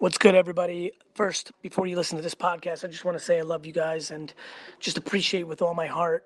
What's good, everybody? First, before you listen to this podcast, I just want to say I love you guys and just appreciate with all my heart.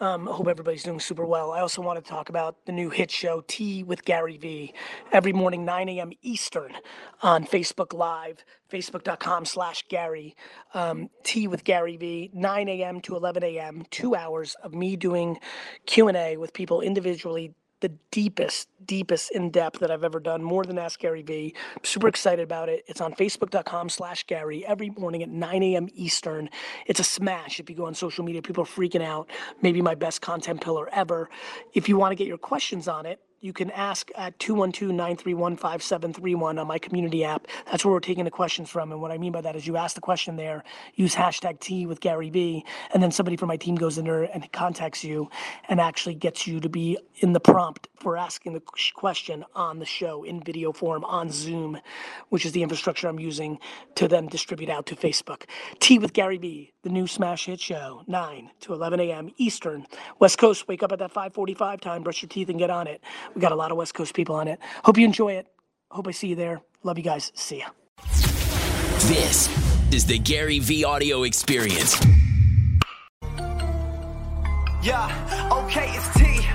Um, I hope everybody's doing super well. I also want to talk about the new hit show, Tea with Gary Vee, every morning, 9 a.m. Eastern on Facebook Live, facebook.com slash Gary. Um, Tea with Gary Vee, 9 a.m. to 11 a.m., two hours of me doing Q&A with people individually the deepest, deepest in depth that I've ever done, more than Ask Gary Vee. I'm super excited about it. It's on facebook.com slash Gary every morning at 9 a.m. Eastern. It's a smash. If you go on social media, people are freaking out. Maybe my best content pillar ever. If you want to get your questions on it, you can ask at 212-931-5731 on my community app. That's where we're taking the questions from. And what I mean by that is you ask the question there, use hashtag Tea with Gary Vee, and then somebody from my team goes in there and contacts you and actually gets you to be in the prompt for asking the question on the show in video form on Zoom, which is the infrastructure I'm using to then distribute out to Facebook. Tea with Gary Vee, the new smash hit show, 9 to 11 a.m. Eastern. West Coast, wake up at that 545 time, brush your teeth and get on it. We got a lot of West Coast people on it. Hope you enjoy it. Hope I see you there. Love you guys. See ya. This is the Gary Vee audio experience. Yeah, okay, it's T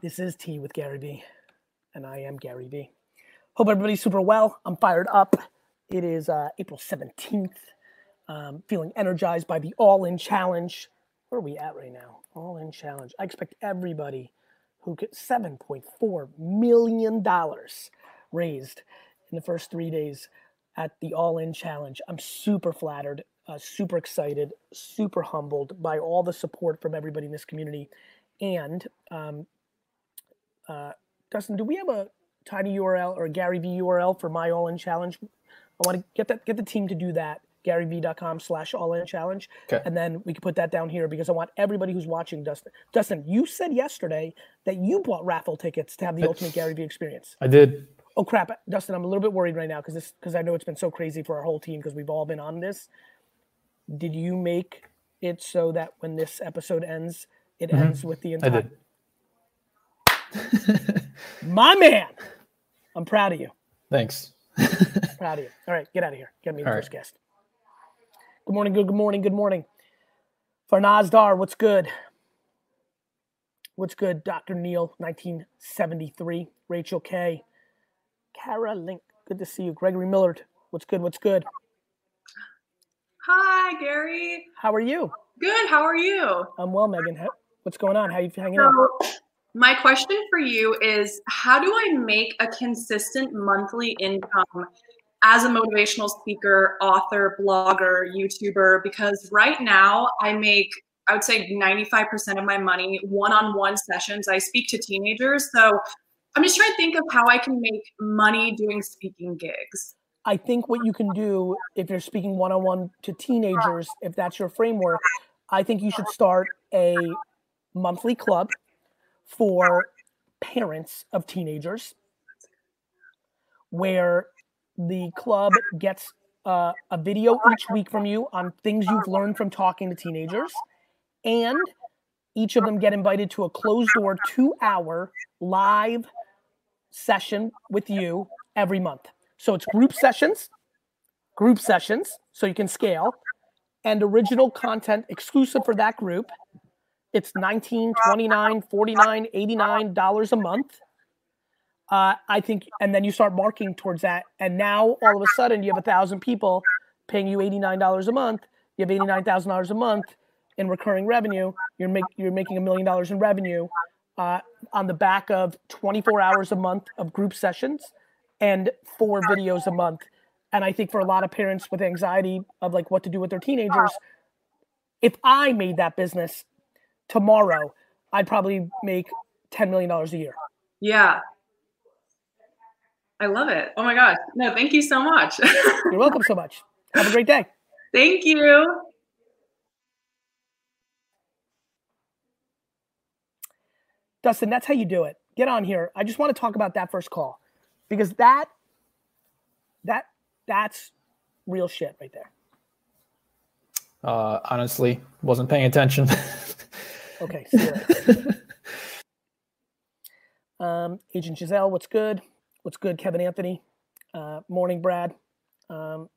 This is Tea with Gary Vee, and I am Gary Vee. Hope everybody's super well. I'm fired up. It is uh, April 17th. Um, feeling energized by the All In Challenge. Where are we at right now? All In Challenge. I expect everybody who gets $7.4 million raised in the first three days at the All In Challenge. I'm super flattered, uh, super excited, super humbled by all the support from everybody in this community. And um, uh, Dustin, do we have a tiny URL or a Gary Vee URL for my All In Challenge? I want to get that get the team to do that. GaryVee.com slash all in challenge. Okay. And then we can put that down here because I want everybody who's watching Dustin. Dustin, you said yesterday that you bought raffle tickets to have the ultimate Gary Vee experience. I did. Oh crap, Dustin, I'm a little bit worried right now because this because I know it's been so crazy for our whole team because we've all been on this. Did you make it so that when this episode ends, it ends with the Mm-hmm. I entire did. My man. I'm proud of you. Thanks. Proud of you. All right, get out of here. Get me the All first right. guest. Good morning, good, good morning, good morning. Farnaz Dar, what's good? What's good, Dr. Neil, 1973. Rachel K. Kara Link, good to see you. Gregory Millard, what's good, what's good? Hi, Gary. How are you? Good. How are you? I'm well, Megan. What's going on? How you hanging out? My question for you is how do I make a consistent monthly income as a motivational speaker, author, blogger, YouTuber? Because right now I make, I would say 95% of my money one on one sessions. I speak to teenagers. So I'm just trying to think of how I can make money doing speaking gigs. I think what you can do if you're speaking one on one to teenagers, if that's your framework, I think you should start a monthly club for parents of teenagers where the club gets uh, a video each week from you on things you've learned from talking to teenagers and each of them get invited to a closed door two hour live session with you every month. So it's group sessions group sessions so you can scale and original content exclusive for that group it's 19 29 49 89 dollars a month. Uh, i think and then you start marking towards that and now all of a sudden you have a thousand people paying you 89 dollars a month. You have 89 thousand dollars a month in recurring revenue. You're, make, you're making a million dollars in revenue uh, on the back of 24 hours a month of group sessions and four videos a month. And i think for a lot of parents with anxiety of like what to do with their teenagers if i made that business tomorrow i'd probably make $10 million a year Yeah. I love it. Oh my gosh. No, thank you so much. you're welcome so much have a great day thank you. Dustin, that's how you do it. Get on here. I just want to talk about that first call because that that that's real shit right there. Uh, honestly, wasn't paying attention. okay. See you later. um, Agent Giselle, what's good? What's good, Kevin Anthony? Uh, morning, Brad. Um,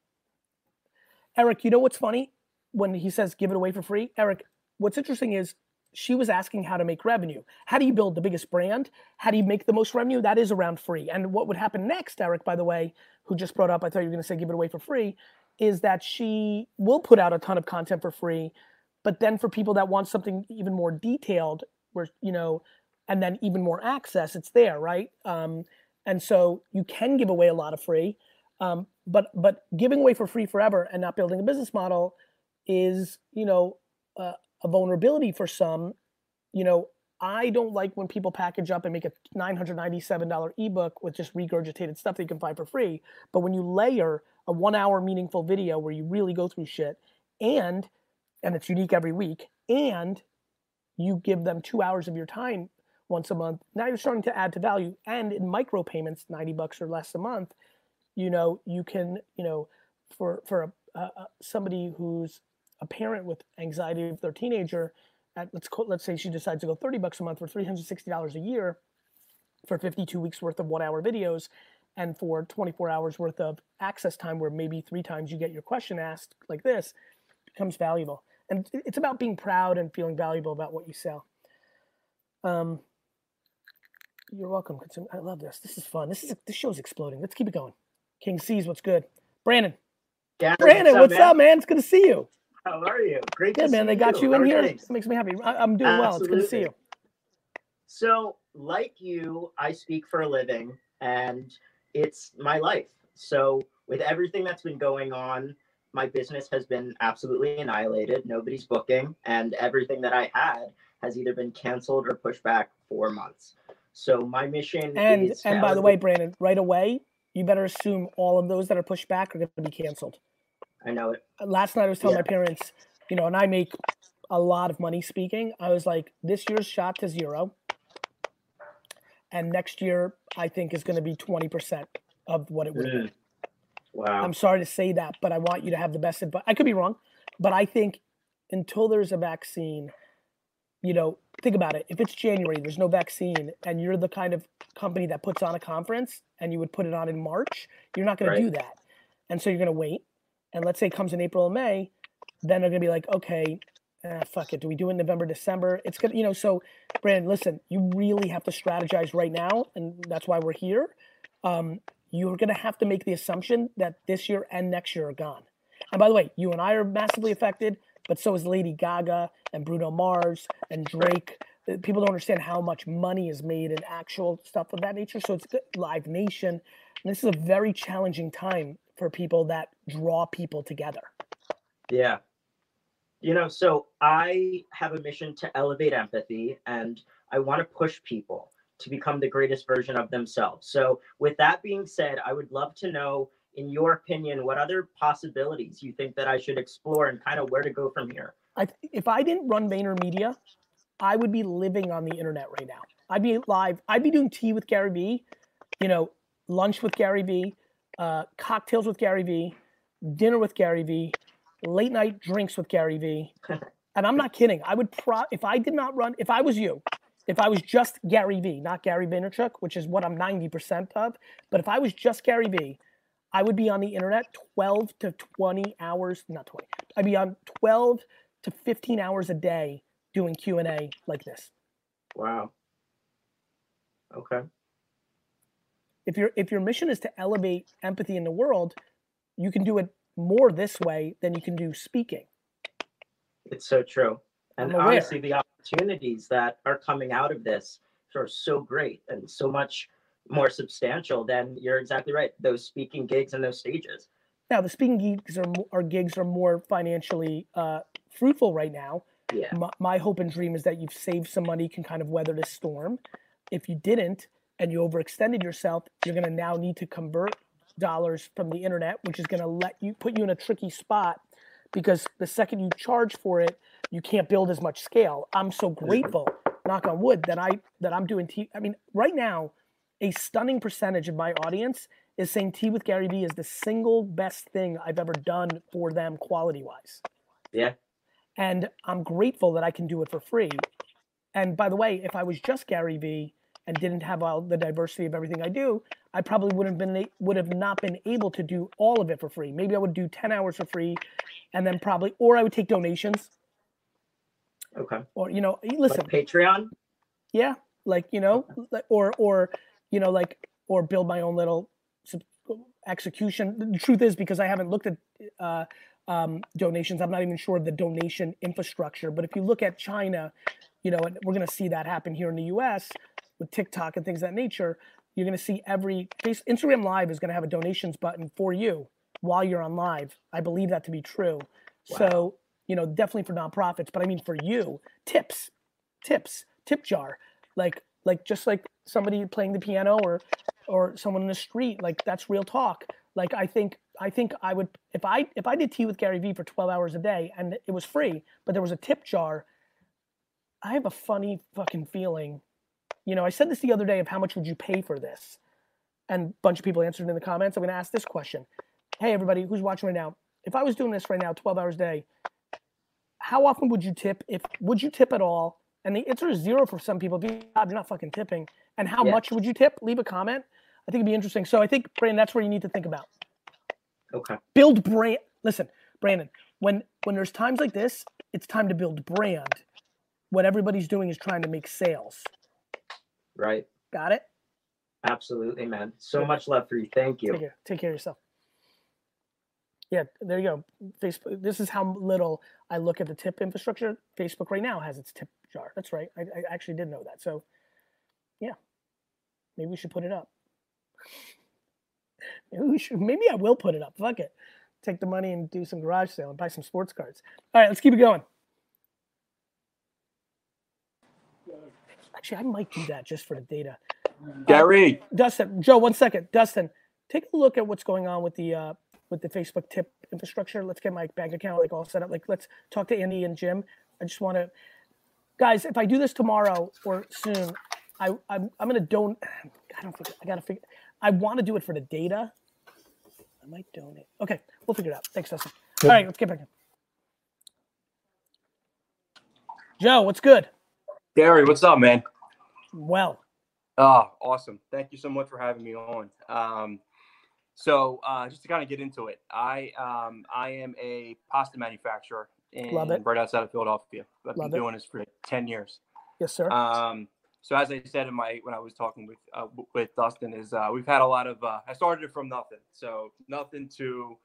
Eric, you know what's funny when he says give it away for free? Eric, what's interesting is she was asking how to make revenue. How do you build the biggest brand? How do you make the most revenue? That is around free. And what would happen next, Eric, by the way, who just brought up, I thought you were going to say give it away for free, is that she will put out a ton of content for free. But then for people that want something even more detailed, where, you know, and then even more access, it's there, right? Um, and so you can give away a lot of free. Um, but but giving away for free forever and not building a business model is, you know, uh, a vulnerability for some. You know, I don't like when people package up and make a $997 ebook with just regurgitated stuff that you can find for free. But when you layer a one hour meaningful video where you really go through shit and and it's unique every week and you give them two hours of your time once a month now you're starting to add to value and in micro payments 90 bucks or less a month you know you can you know for for a, somebody who's a parent with anxiety of their teenager at let's call, let's say she decides to go 30 bucks a month for $360 a year for 52 weeks worth of one hour videos and for 24 hours worth of access time where maybe three times you get your question asked like this becomes valuable and it's about being proud and feeling valuable about what you sell. Um, you're welcome i love this. This is fun. This is this show's exploding. Let's keep it going. King sees what's good? Brandon. Yeah, brandon what's, up, man? up, man? it's good to see you. How are you? Great good man they got you, you in here. it makes me happy. I, am doing Absolutely. well. It's good to see you. So like you i speak for a living and it's my life. So with everything that's been going on, my business has been absolutely annihilated. Nobody's booking, and everything that I had has either been canceled or pushed back four months. So my mission and and by the way, Brandon, right away, you better assume all of those that are pushed back are going to be canceled. I know it. Uh, last night I was telling yeah. my parents, you know, and I make a lot of money speaking. I was like, this year's shot to zero and next year I think is going to be 20% of what it would have been. Wow. I'm sorry to say that, but I want you to have the best advice. I could be wrong, but I think until there's a vaccine, you know, think about it. If it's January, there's no vaccine, and you're the kind of company that puts on a conference and you would put it on in March, you're not going right. to do that. And so you're going to wait. And let's say it comes in April and May, then they're going to be like, okay, ah, fuck it. Do we do it in November, December? It's good, you know. So, Brandon, listen, you really have to strategize right now, and that's why we're here. Um, you're going to have to make the assumption that this year and next year are gone. And by the way, you and I are massively affected, but so is Lady Gaga and Bruno Mars and Drake. Uh, people don't understand how much money is made in actual stuff of that nature. So it's. Live Nation. And this is a very challenging time for people that draw people together. Yeah, you know, so I have a mission to elevate empathy and I want to push people to become the greatest version of themselves. So, with that being said, I would love to know, in your opinion, what other possibilities you think that I should explore and kind of where to go from here. I, if I didn't run VaynerMedia, I would be living on the internet right now. I'd be live. I'd be doing tea with Gary Vee, you know, lunch with Gary Vee, uh, cocktails with Gary Vee, dinner with Gary Vee, late night drinks with Gary Vee. And I'm not kidding. I would pro if I did not run, if I was you, if I was just Gary Vee, not Gary Vaynerchuk, which is what I'm 90% of, but if I was just Gary Vee, I would be on the internet 12 to 20 hours, not 20. I'd be on 12 to 15 hours a day doing Q&A like this. Wow. Okay. If your if your mission is to elevate empathy in the world, you can do it more this way than you can do speaking. It's so true. And honestly, the opportunities that are coming out of this are so great and so much more substantial than you're exactly right. Those speaking gigs and those stages. Now, the speaking gigs are, are gigs are more financially uh, fruitful right now. Yeah. My, my hope and dream is that you've saved some money, can kind of weather this storm. If you didn't and you overextended yourself, you're going to now need to convert dollars from the internet, which is going to let you put you in a tricky spot because the second you charge for it, you can't build as much scale. I'm so grateful, knock on wood, that I that I'm doing tea. I mean, right now, a stunning percentage of my audience is saying tea with Gary Vee is the single best thing I've ever done for them quality wise. Yeah. And I'm grateful that I can do it for free. And by the way, if I was just Gary Vee and didn't have all the diversity of everything I do, I probably would have been would have not been able to do all of it for free. Maybe I would do 10 hours for free and then probably or I would take donations Okay. or you know, listen, Like Patreon. yeah, like you know, like- or or you know, like or build my own little execution. The truth is, because I haven't looked at uh, um, donations, I'm not even sure of the donation infrastructure. But if you look at China, you know, and we're going to see that happen here in the U.S. with TikTok and things of that nature. You're going to see every face, Instagram Live is going to have a donations button for you while you're on live. I believe that to be true. So you know, definitely for nonprofits, but I mean for you, tips, tips, tip jar, like like just like somebody playing the piano or or someone in the street, like that's real talk. Like I think I think I would if I if I did tea with Gary Vee for 12 hours a day and it was free, but there was a tip jar, I have a funny fucking feeling. You know, I said this the other day of how much would you pay for this? And a bunch of people answered in the comments. I'm gonna ask this question. Hey everybody who's watching right now, if I was doing this right now 12 hours a day, how often would you tip? If would you tip at all? And the answer is zero for some people. You're not fucking tipping. And how Yeah. much would you tip? Leave a comment. I think it'd be interesting. So I think Brandon, that's where you need to think about. Okay. Build brand. Listen, Brandon, when when there's times like this, it's time to build brand. What everybody's doing is trying to make sales. Right. Got it? Absolutely, man. So much love for you. Thank you. Take care. Take care of yourself. Yeah, there you go. Facebook. This is how little I look at the tip infrastructure. Facebook right now has its tip jar. That's right. I, I actually did know that. So, yeah, maybe we should put it up. Maybe we should. Maybe I will put it up. Fuck it. Take the money and do some garage sale and buy some sports cards. All right, let's keep it going. Actually, I might do that just for the data. Gary, Dustin, Joe, one second. Dustin, take a look at what's going on with the uh, with the Facebook tip infrastructure. Let's get my bank account like all set up. Like, let's talk to Andy and Jim. I just want to, guys. If I do this tomorrow or soon, I I'm, I'm gonna don't. I don't think I gotta figure. I want to do it for the data. I might donate. Okay, we'll figure it out. Thanks, Dustin. All right, let's get back in. Joe, what's good? Gary, what's up, man? Well, Oh, awesome. Thank you so much for having me on. Um, so uh, just to kind of get into it, I um, I am a pasta manufacturer in right outside of Philadelphia. I've Love been it. doing this for ten years. yes, sir. Um, so as I said in my when I was talking with uh, with Dustin, is uh, we've had a lot of. Uh, I started it from nothing, so nothing to,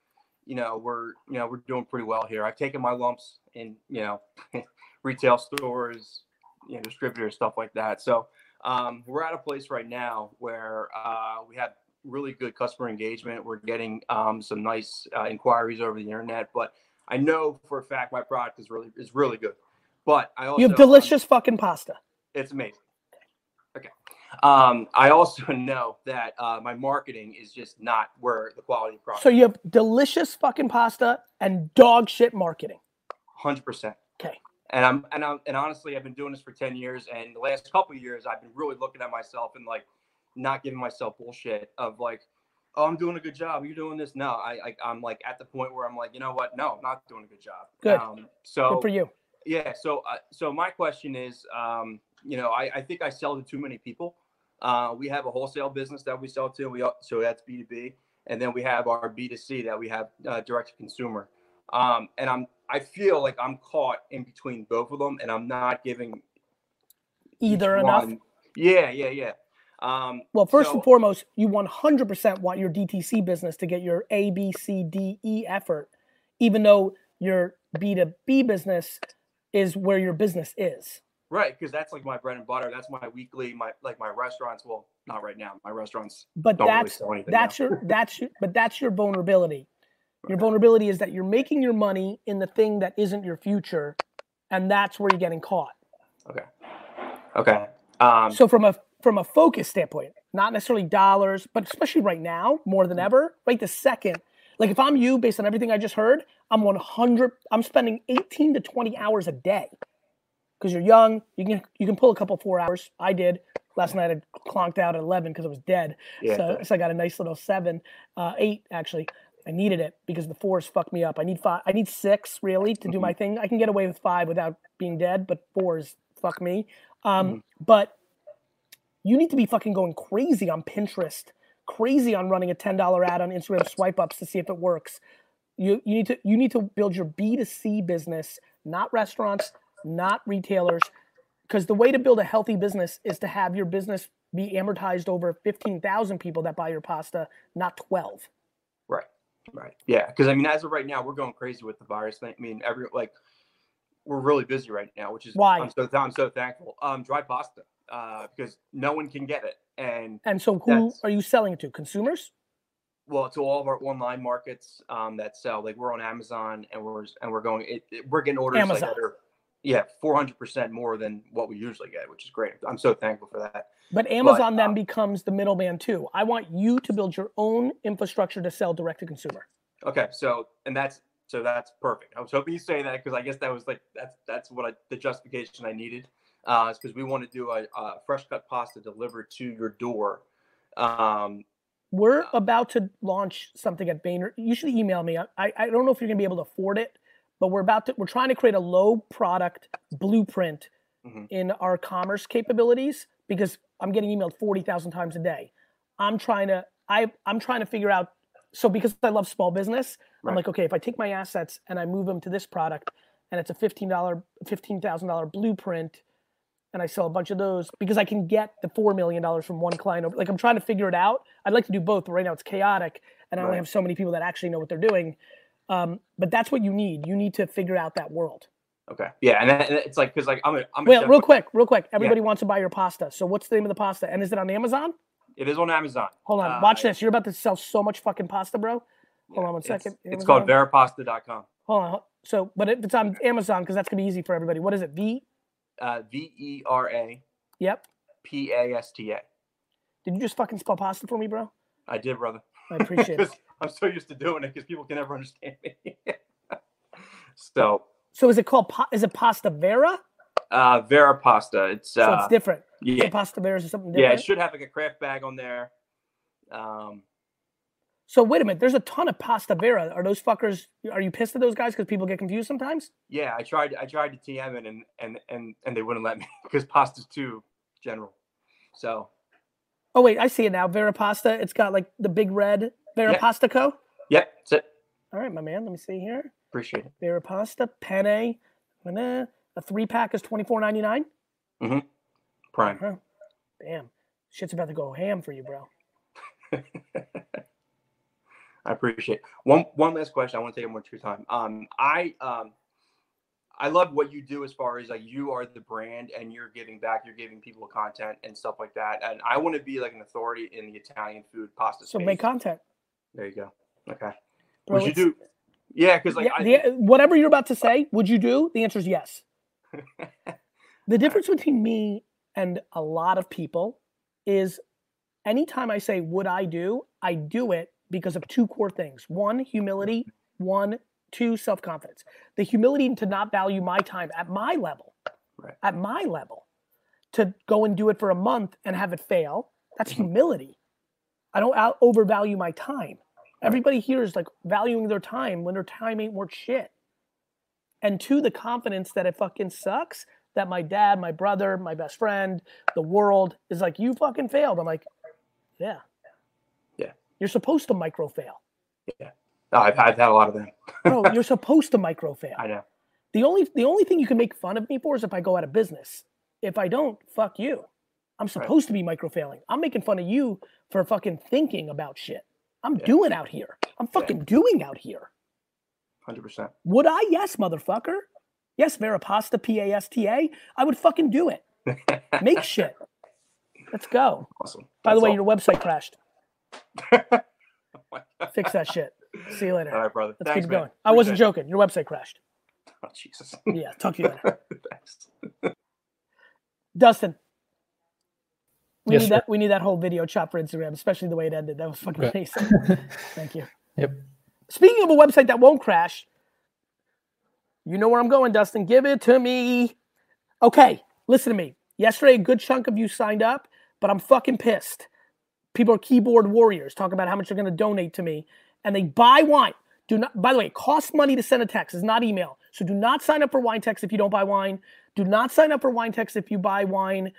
you know, we're you know we're doing pretty well here. I've taken my lumps in you know retail stores, you know, distributors, stuff like that. So um, we're at a place right now where uh, we have really good customer engagement. We're getting um, some nice uh, inquiries over the internet, but I know for a fact my product is really is really good. But I also you have delicious fucking pasta. it's amazing. Okay. Um, I also know that uh, my marketing is just not where the quality of product. So you have delicious fucking pasta and dog shit marketing. hundred percent. Okay. And I'm and I'm and honestly, I've been doing this for ten years, and the last couple of years, I've been really looking at myself and like not giving myself bullshit of like, oh, I'm doing a good job. You're doing this. No, I, I I'm like at the point where I'm like, you know what? No, I'm not doing a good job. Good. Um, so Good for you. Yeah. So, uh, so my question is, um, you know, I, I think I sell to too many people. Uh, we have a wholesale business that we sell to. We so that's B two B, and then we have our B two C that we have uh, direct to consumer. Um, and I'm I feel like I'm caught in between both of them, and I'm not giving Either enough. Yeah, yeah, yeah. Um, Well, first so- and foremost, you 100% want your DTC business to get your A, B, C, D, E effort, even though your B2B business is where your business is. right, because that's like my bread and butter. That's my weekly, my like my restaurants. Well, not right now. My restaurants But don't really that's anything. that's now. your that's your, but that's your vulnerability. Your vulnerability is that you're making your money in the thing that isn't your future, and that's where you're getting caught. okay. Okay. Um, so from a from a focus standpoint, not necessarily dollars, but especially right now more than ever, right the second. Like if I'm you, based on everything I just heard, I'm 100. I'm spending 18 to 20 hours a day because you're young. You can you can pull a couple four hours. I did last night. I clonked out at 11 because I was dead. Yeah. So, so I got a nice little seven, uh, eight actually. I needed it because the fours fucked me up. I need five. I need six really to do my thing. I can get away with five without being dead, but fours fuck me. Um, But you need to be fucking going crazy on Pinterest, crazy on running a ten dollar ad on Instagram swipe ups to see if it works. You you need to you need to build your B 2 C business, not restaurants, not retailers, because the way to build a healthy business is to have your business be amortized over fifteen thousand people that buy your pasta, not twelve. Right. Right. Yeah. Because I mean, as of right now, we're going crazy with the virus thing. I mean, every like we're really busy right now, which is Why? I'm so I'm so thankful. Um, dry pasta, uh, because no one can get it, and And so, who are you selling it to? Consumers? well, to all of our online markets um, that sell, like we're on Amazon, and we're and we're going, it, it- we're getting orders Amazon. like that are, yeah, four hundred percent more than what we usually get, which is great. I'm so thankful for that. But Amazon uh, then becomes the middleman too. I want you to build your own infrastructure to sell direct to consumer. Okay, so and that's so that's perfect. I was hoping you say that because I guess that was like that's that's what I the justification I needed. Uh, is because we want to do a, a fresh cut pasta delivered to your door. Um, We're about to launch something at Vayner. You should email me. I, I don't know if you're gonna be able to afford it, but we're about to we're trying to create a low product blueprint Mhm. in our commerce capabilities because I'm getting emailed forty thousand times a day. I'm trying to I I'm trying to figure out so because I love small business, I'm like, okay, if I take my assets and I move them to this product and it's a fifteen dollar fifteen thousand dollar blueprint and I sell a bunch of those because I can get the four million dollars from one client. Over, like I'm trying to figure it out. I'd like to do both, but right now it's chaotic, and I only have so many people that actually know what they're doing. Um, but that's what you need. You need to figure out that world. okay, yeah, and, that, and it's like because like I'm a, I'm a real quick, real quick. Everybody wants to buy your pasta. So what's the name of the pasta? And is it on Amazon? It is on Amazon. Hold on, Uh, watch this. You're about to sell so much fucking pasta, bro. Hold yeah, on one it's- second. It's, called Amazon? verapasta.com. Hold on. So, but if it's on Amazon, because that's gonna be easy for everybody. What is it? V. Uh, V E R A Yep. P A S T A. Did you just fucking spell pasta for me, bro? I did, brother. I appreciate it. I'm so used to doing it because people can never understand me. so, So is it called? Is it pasta vera? uh, Vera Pasta. It's So uh, it's different. So yeah, pasta vera is something yeah. It should have like a craft bag on there. Um, So wait a minute. There's a ton of pasta vera. Are those fuckers? Are you pissed at those guys because people get confused sometimes? yeah, I tried. I tried to TM it, and and and and they wouldn't let me because pasta's too general. So, Oh wait, I see it now. Vera pasta. It's got like the big red Vera. Pasta Co. yep, that's it. All right, my man. Let me see here. Appreciate it. Vera pasta penne. A three pack is twenty four ninety nine. Mm-hmm. Prime. Huh. Damn, shit's about to go ham for you, bro. I appreciate it. one one last question. I want to take up more of your time. Um, I um, I love what you do as far as like you are the brand and you're giving back. You're giving people content and stuff like that. And I want to be like an authority in the Italian food pasta So space. make content. there you go. Okay. Bro, Would you do? Yeah, because like yeah, I, the, whatever you're about to say, would you do? The answer is yes. the difference between me and a lot of people is anytime I say, would I do, I do it because of two core things one, humility, one, two, self confidence. The humility to not value my time at my level, Right. at my level, to go and do it for a month and have it fail. That's Mm-hmm. humility. I don't out- overvalue my time. Everybody here is like valuing their time when their time ain't worth shit. And two, the confidence that it fucking sucks that my dad, my brother, my best friend, the world is like, you fucking failed. I'm like, yeah. Yeah. You're supposed to micro fail. oh, I've, I've had a lot of them. Bro, you're supposed to micro fail. I know. The only the only thing you can make fun of me for is if I go out of business. If I don't, fuck you. I'm supposed to be micro failing. I'm making fun of you for fucking thinking about shit. I'm doing out here. I'm fucking doing out here. Hundred percent. Would I? Yes, motherfucker. Yes, Verapasta, P A S T A. I would fucking do it. Make shit. Let's go. Awesome. By the way, all. your website crashed. Fix that shit. See you later. All right, brother. Let's Thanks, keep man. going. I wasn't joking. Your website crashed. Oh, Jesus. Yeah, talk to you later. Thanks. Dustin. We Yes, need sir. that we need that whole video chop for Instagram, especially the way it ended. That was fucking Okay. amazing. Thank you. Yep. Speaking of a website that won't crash, you know where I'm going, Dustin. Give it to me. Okay, listen to me. Yesterday, a good chunk of you signed up, but I'm fucking pissed. People are keyboard warriors, talk about how much they're going to donate to me. and they buy wine, do not. By the way, it costs money to send a text. It's not email. So do not sign up for wine text if you don't buy wine. Do not sign up for wine text if you buy wine.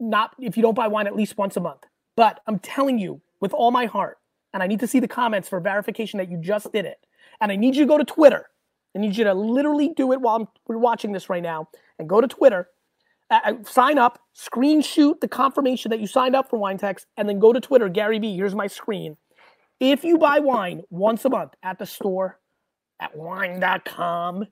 Not if you don't buy wine at least once a month. But I'm telling you with all my heart, and I need to see the comments for verification that you just did it. And I need you to go to Twitter. I need you to literally do it while I'm, we're watching this right now and go to Twitter, uh, sign up, screenshot the confirmation that you signed up for Wine Text, and then go to Twitter, Gary Vee. Here's my screen. If you buy wine once a month at the store, at wine.com,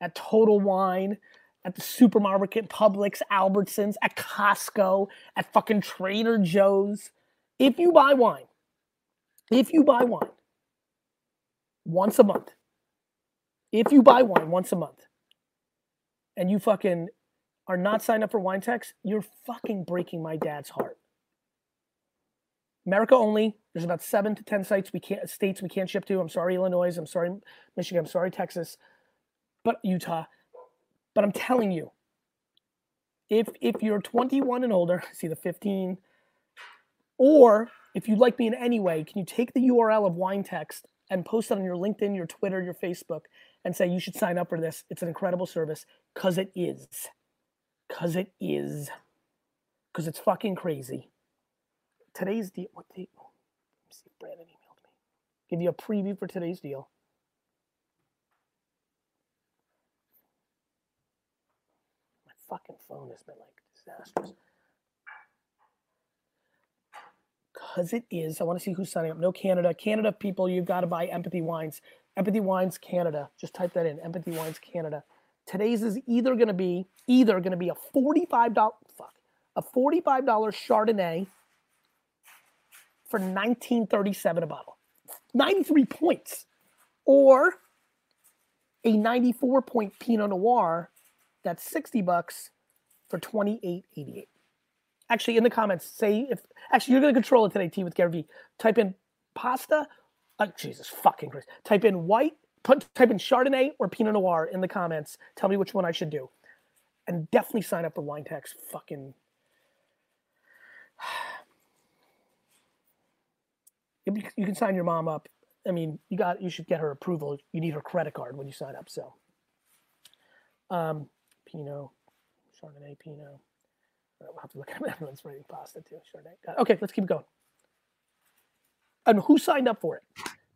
at Total Wine, at the supermarket, Publix, Albertsons, at Costco, at fucking Trader Joe's, if you buy wine, if you buy wine once a month, if you buy wine once a month and you fucking are not signed up for wine text, you're fucking breaking my dad's heart. America only. There's about seven to ten sites we can't states we can't ship to. I'm sorry, Illinois. I'm sorry, Michigan. I'm sorry, Texas, but Utah. But I'm telling you, if if you're 21 and older, see the 15, or if you'd like me in any way, can you take the URL of Wine Text and post it on your LinkedIn, your Twitter, your Facebook, and say you should sign up for this? It's an incredible service because it is. Because it is. Because it's fucking crazy. Today's deal. What date? Let me see if Brandon emailed me. Give you a preview for today's deal. My fucking phone has been like disastrous. Because it is. I want to see who's signing up. No Canada. Canada people, you've got to buy Empathy Wines. Empathy Wines Canada. Just type that in. Empathy Wines Canada. Today's is either going to be either going to be a forty-five dollar fuck a forty-five dollar Chardonnay for nineteen thirty-seven a bottle, ninety-three points, or a ninety-four point Pinot Noir that's sixty bucks for twenty-eight eighty-eight. Actually, in the comments, say if actually you're going to control it today, Tea with Gary Vee. Type in pasta. Oh, Jesus fucking Christ. Type in white put type in Chardonnay or Pinot Noir in the comments. Tell me which one I should do, and definitely sign up for Wine Text. Fucking. You can sign your mom up. I mean, you got you should get her approval. You need her credit card when you sign up. So, um, Pinot, Chardonnay, Pinot. We'll have to look at everyone's writing pasta too. Chardonnay. Okay, let's keep going. And who signed up for it?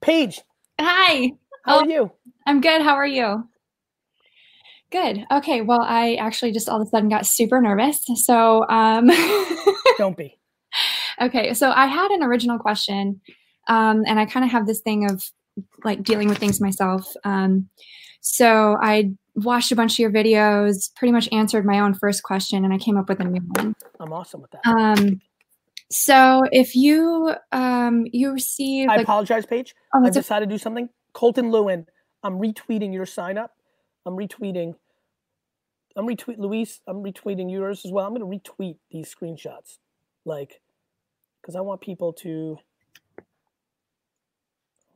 Paige. Hi. How Oh. are you? I'm good. How are you? Good. Okay. Well, I actually just all of a sudden got super nervous. So, um, Don't be. okay. So I had an original question, um, and I kind of have this thing of like dealing with things myself. Um, so I watched a bunch of your videos, pretty much answered my own first question, and I came up with a new one. I'm awesome with that. Um, so if you um, you receive I like, apologize, Paige. oh, I it's a- decided to do something. Colton Lewin, I'm retweeting your sign up. I'm retweeting. I'm retweet Luis. I'm retweeting yours as well. I'm going to retweet these screenshots, like, because I want people to. I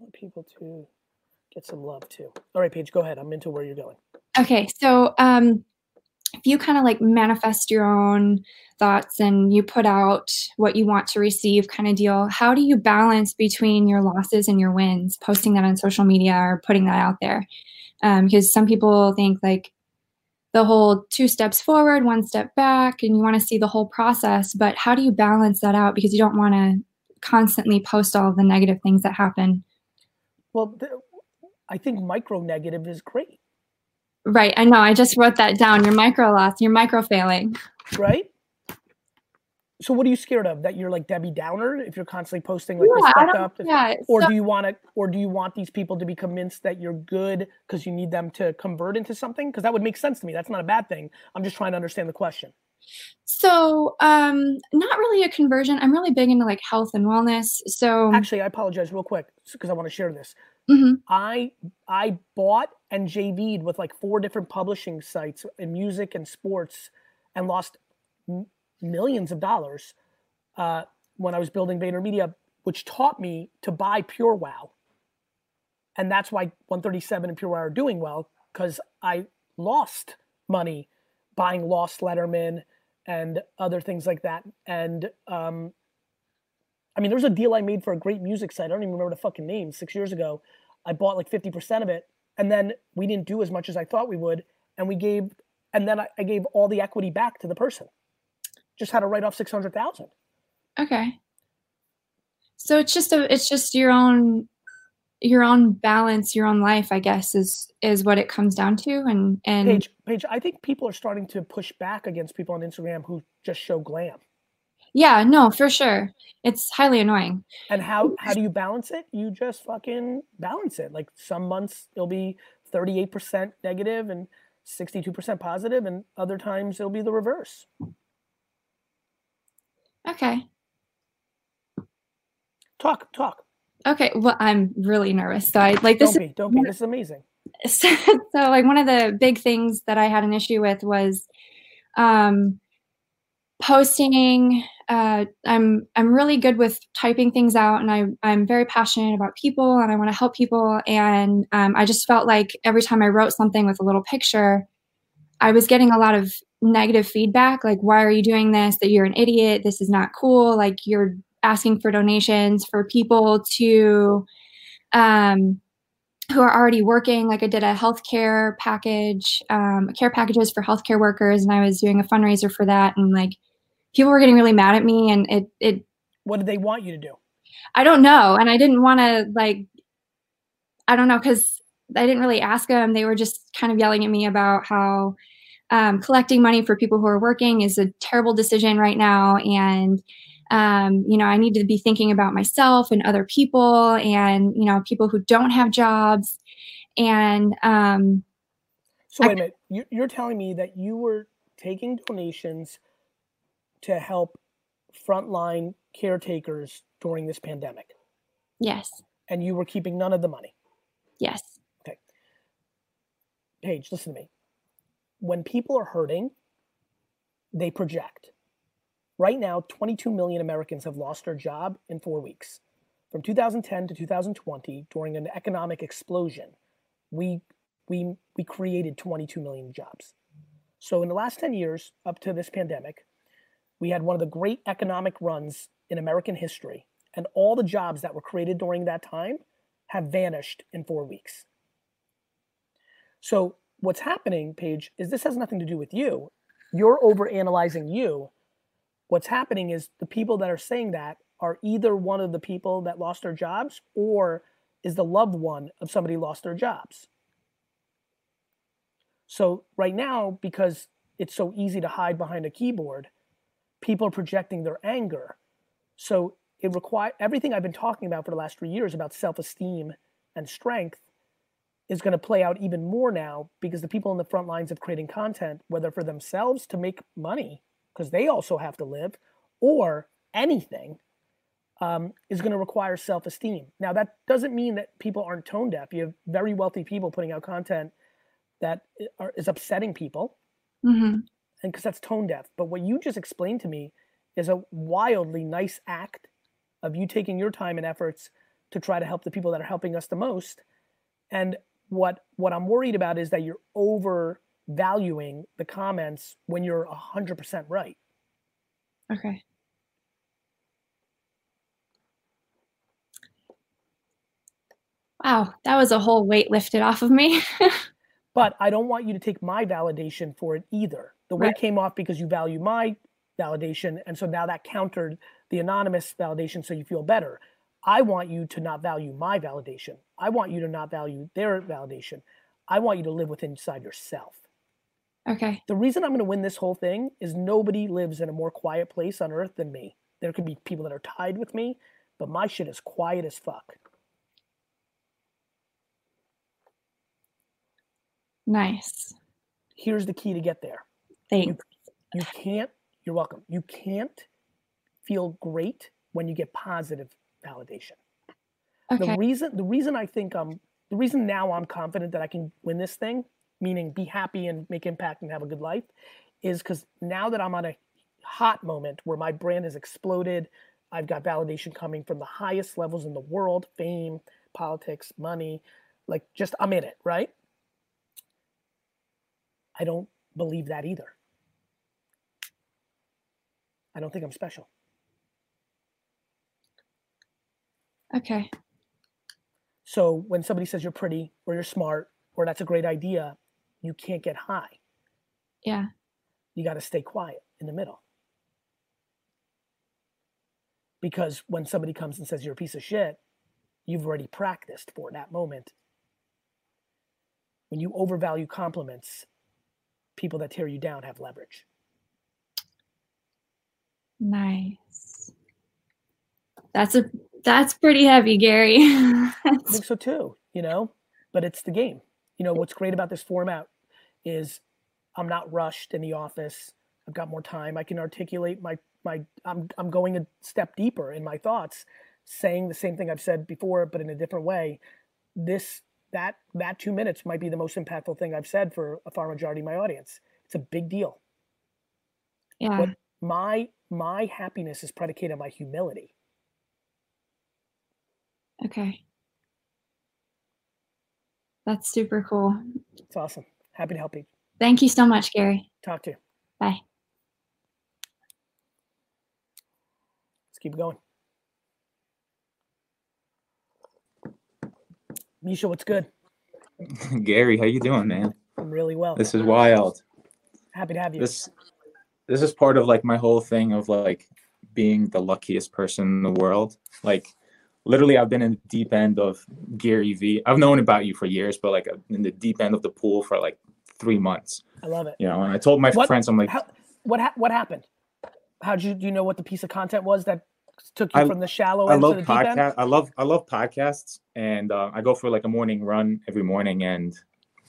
want people to get some love too. All right, Paige, go ahead. I'm into where you're going. Okay, so um, if you kind of like manifest your own thoughts and you put out what you want to receive, kind of deal, how do you balance between your losses and your wins, posting that on social media or putting that out there? Um, because some people think like the whole two steps forward, one step back, and you want to see the whole process, but how do you balance that out? Because you don't want to constantly post all the negative things that happen. Well, I think micro negative is great, Right. I know. I just wrote that down. Your micro loss, your micro failing. right? So, what are you scared of? That you're like Debbie Downer if you're constantly posting like Yeah, this up? yeah, Or so- do you want to? Or do you want these people to be convinced that you're good because you need them to convert into something? Because that would make sense to me. That's not a bad thing. I'm just trying to understand the question. So, um, not really a conversion. I'm really big into like health and wellness. So, Actually, I apologize real quick because I want to share this. Mhm. I I bought and JV'd with like four different publishing sites in music and sports, and lost m- millions of dollars uh, when I was building VaynerMedia, which taught me to buy PureWow. And that's why 137 and PureWow are doing well because I lost money buying Lost Letterman and other things like that. And um, I mean, there was a deal I made for a great music site. I don't even remember the fucking name. Six years ago, I bought like fifty percent of it, and then we didn't do as much as I thought we would, and we gave, and then I, I gave all the equity back to the person. Just had to write off six hundred thousand. Okay. So it's just a it's just your own your own balance, your own life, I guess, is is what it comes down to. And and Paige, Paige, I think people are starting to push back against people on Instagram who just show glam. Yeah, no, for sure. It's highly annoying. And how how do you balance it? You just fucking balance it. Like some months it'll be 38% negative and 62% positive and other times it'll be the reverse. Okay. Talk, talk. Okay. Well, I'm really nervous. So I like this. Don't be, don't be. This is amazing. so, so like one of the big things that I had an issue with was um posting uh I'm I'm really good with typing things out and I I'm very passionate about people and I want to help people and um I just felt like every time I wrote something with a little picture I was getting a lot of negative feedback like why are you doing this that you're an idiot this is not cool like you're asking for donations for people to um who are already working. Like I did a healthcare package, um, care packages for healthcare workers, and I was doing a fundraiser for that. And like people were getting really mad at me, and it it What did they want you to do? I don't know, and I didn't want to like I don't know because I didn't really ask them. They were just kind of yelling at me about how um, collecting money for people who are working is a terrible decision right now, and um, you know, I need to be thinking about myself and other people and, you know, people who don't have jobs. And um, So wait a minute. You, you're telling me that you were taking donations to help frontline caretakers during this pandemic, yes, and you were keeping none of the money. yes, Okay. Paige, listen to me. When people are hurting, they project. Right now, 22 million Americans have lost their job in four weeks. From 2010 to 2020, during an economic explosion, we, we, we created 22 million jobs. So, in the last 10 years, up to this pandemic, we had one of the great economic runs in American history, and all the jobs that were created during that time have vanished in four weeks. So what's happening, Paige, is this has nothing to do with you. You're over analyzing you. What's happening is the people that are saying that are either one of the people that lost their jobs or is the loved one of somebody lost their jobs. So right now, because it's so easy to hide behind a keyboard, people are projecting their anger. So it require everything I've been talking about for the last three years about self-esteem and strength is going to play out even more now because the people in the front lines of creating content, whether for themselves to make money, because they also have to live, or anything, um, is going to require self esteem. Now, that doesn't mean that people aren't tone deaf. You have very wealthy people putting out content that are, is upsetting people, hmm and because that's tone deaf. But what you just explained to me is a wildly nice act of you taking your time and efforts to try to help the people that are helping us the most. And what what I'm worried about is that you're overvaluing the comments when you're hundred percent right. Okay. Wow, that was a whole weight lifted off of me. But I don't want you to take my validation for it either. The weight Right. came off because you value my validation, and so now that countered the anonymous validation, so you feel better. I want you to not value my validation. I want you to not value their validation. I want you to live within inside yourself. okay. The reason I'm going to win this whole thing is nobody lives in a more quiet place on earth than me. There could be people that are tied with me, but my shit is quiet as fuck. Nice. Here's the key to get there. Thanks. You you can't, you're welcome. You can't feel great when you get positive validation. Okay. The reason the reason I think I'm the reason now I'm confident that I can win this thing, meaning be happy and make impact and have a good life, is because now that I'm on a hot moment where my brand has exploded, I've got validation coming from the highest levels in the world, fame, politics, money, like just I'm in it, right? I don't believe that either. I don't think I'm special. Okay. So when somebody says you're pretty or you're smart or that's a great idea, you can't get high. Yeah. You got to stay quiet in the middle. Because when somebody comes and says you're a piece of shit, you've already practiced for that moment. When you overvalue compliments, people that tear you down have leverage. Nice. That's a that's pretty heavy, Gary. I think so too, you know, but it's the game. You know, what's great about this format is I'm not rushed in the office. I've got more time. I can articulate my my I'm I'm going a step deeper in my thoughts, saying the same thing I've said before but in a different way. This that that 2 minutes might be the most impactful thing I've said for a far majority of my audience. It's a big deal. yeah. But my my happiness is predicated on my humility. Okay. That's super cool. It's awesome. Happy to help you. Thank you so much, Gary. Talk to you. Bye. Let's keep going. Misha, what's good? Gary, how you doing, man? I'm really well. This is wild. Happy to have you. This this is part of like my whole thing of like being the luckiest person in the world. Like literally I've been in the deep end of Gary Vee. I've known about you for years, but like in the deep end of the pool for like 3 months. I love it. You know, and I told my What- friends I'm like How, what ha- what happened? How'd you do you know what the piece of content was that took you I- from the shallow I end to love end? podcast. I love I love podcasts, and uh, I go for like a morning run every morning, and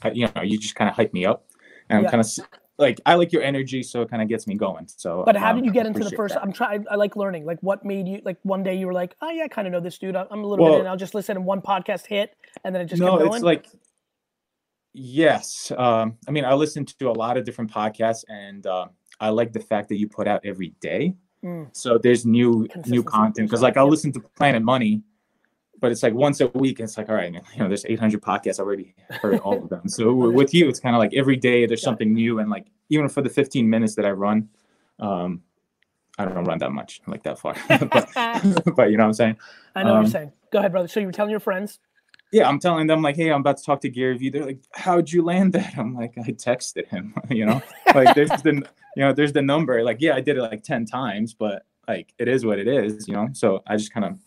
I, you know, you just kind of hype me up, and Yeah. I'm kind of like I like your energy, so it kind of gets me going. So, But how um, did you get into the first? that. I'm trying. I like learning. Like, what made you like one day you were like, oh yeah, I kind of know this dude. I'm a little Well- bit in. I'll just listen. And one podcast hit, and then it just no, kept going. it's like yes. Um, I mean, I listen to a lot of different podcasts, and uh, I like the fact that you put out every day. Mm. So there's new new content because like I'll listen to Planet Money, but it's like once a week. It's like all right, man, you know, there's 800 podcasts I already heard all of them. So with you, it's kind of like every day there's something new, and like even for the 15 minutes that I run, um, I don't run that much, like that far, but, but you know what I'm saying. I know what um, you're saying. Go ahead, brother. So you were telling your friends. Yeah, I'm telling them like, hey, I'm about to talk to Gary Vee. They're like, how'd you land that? I'm like, I texted him. you know, like there's the, you know, there's the number. Like, yeah, I did it like ten times, but like it is what it is. You know, so I just kind of,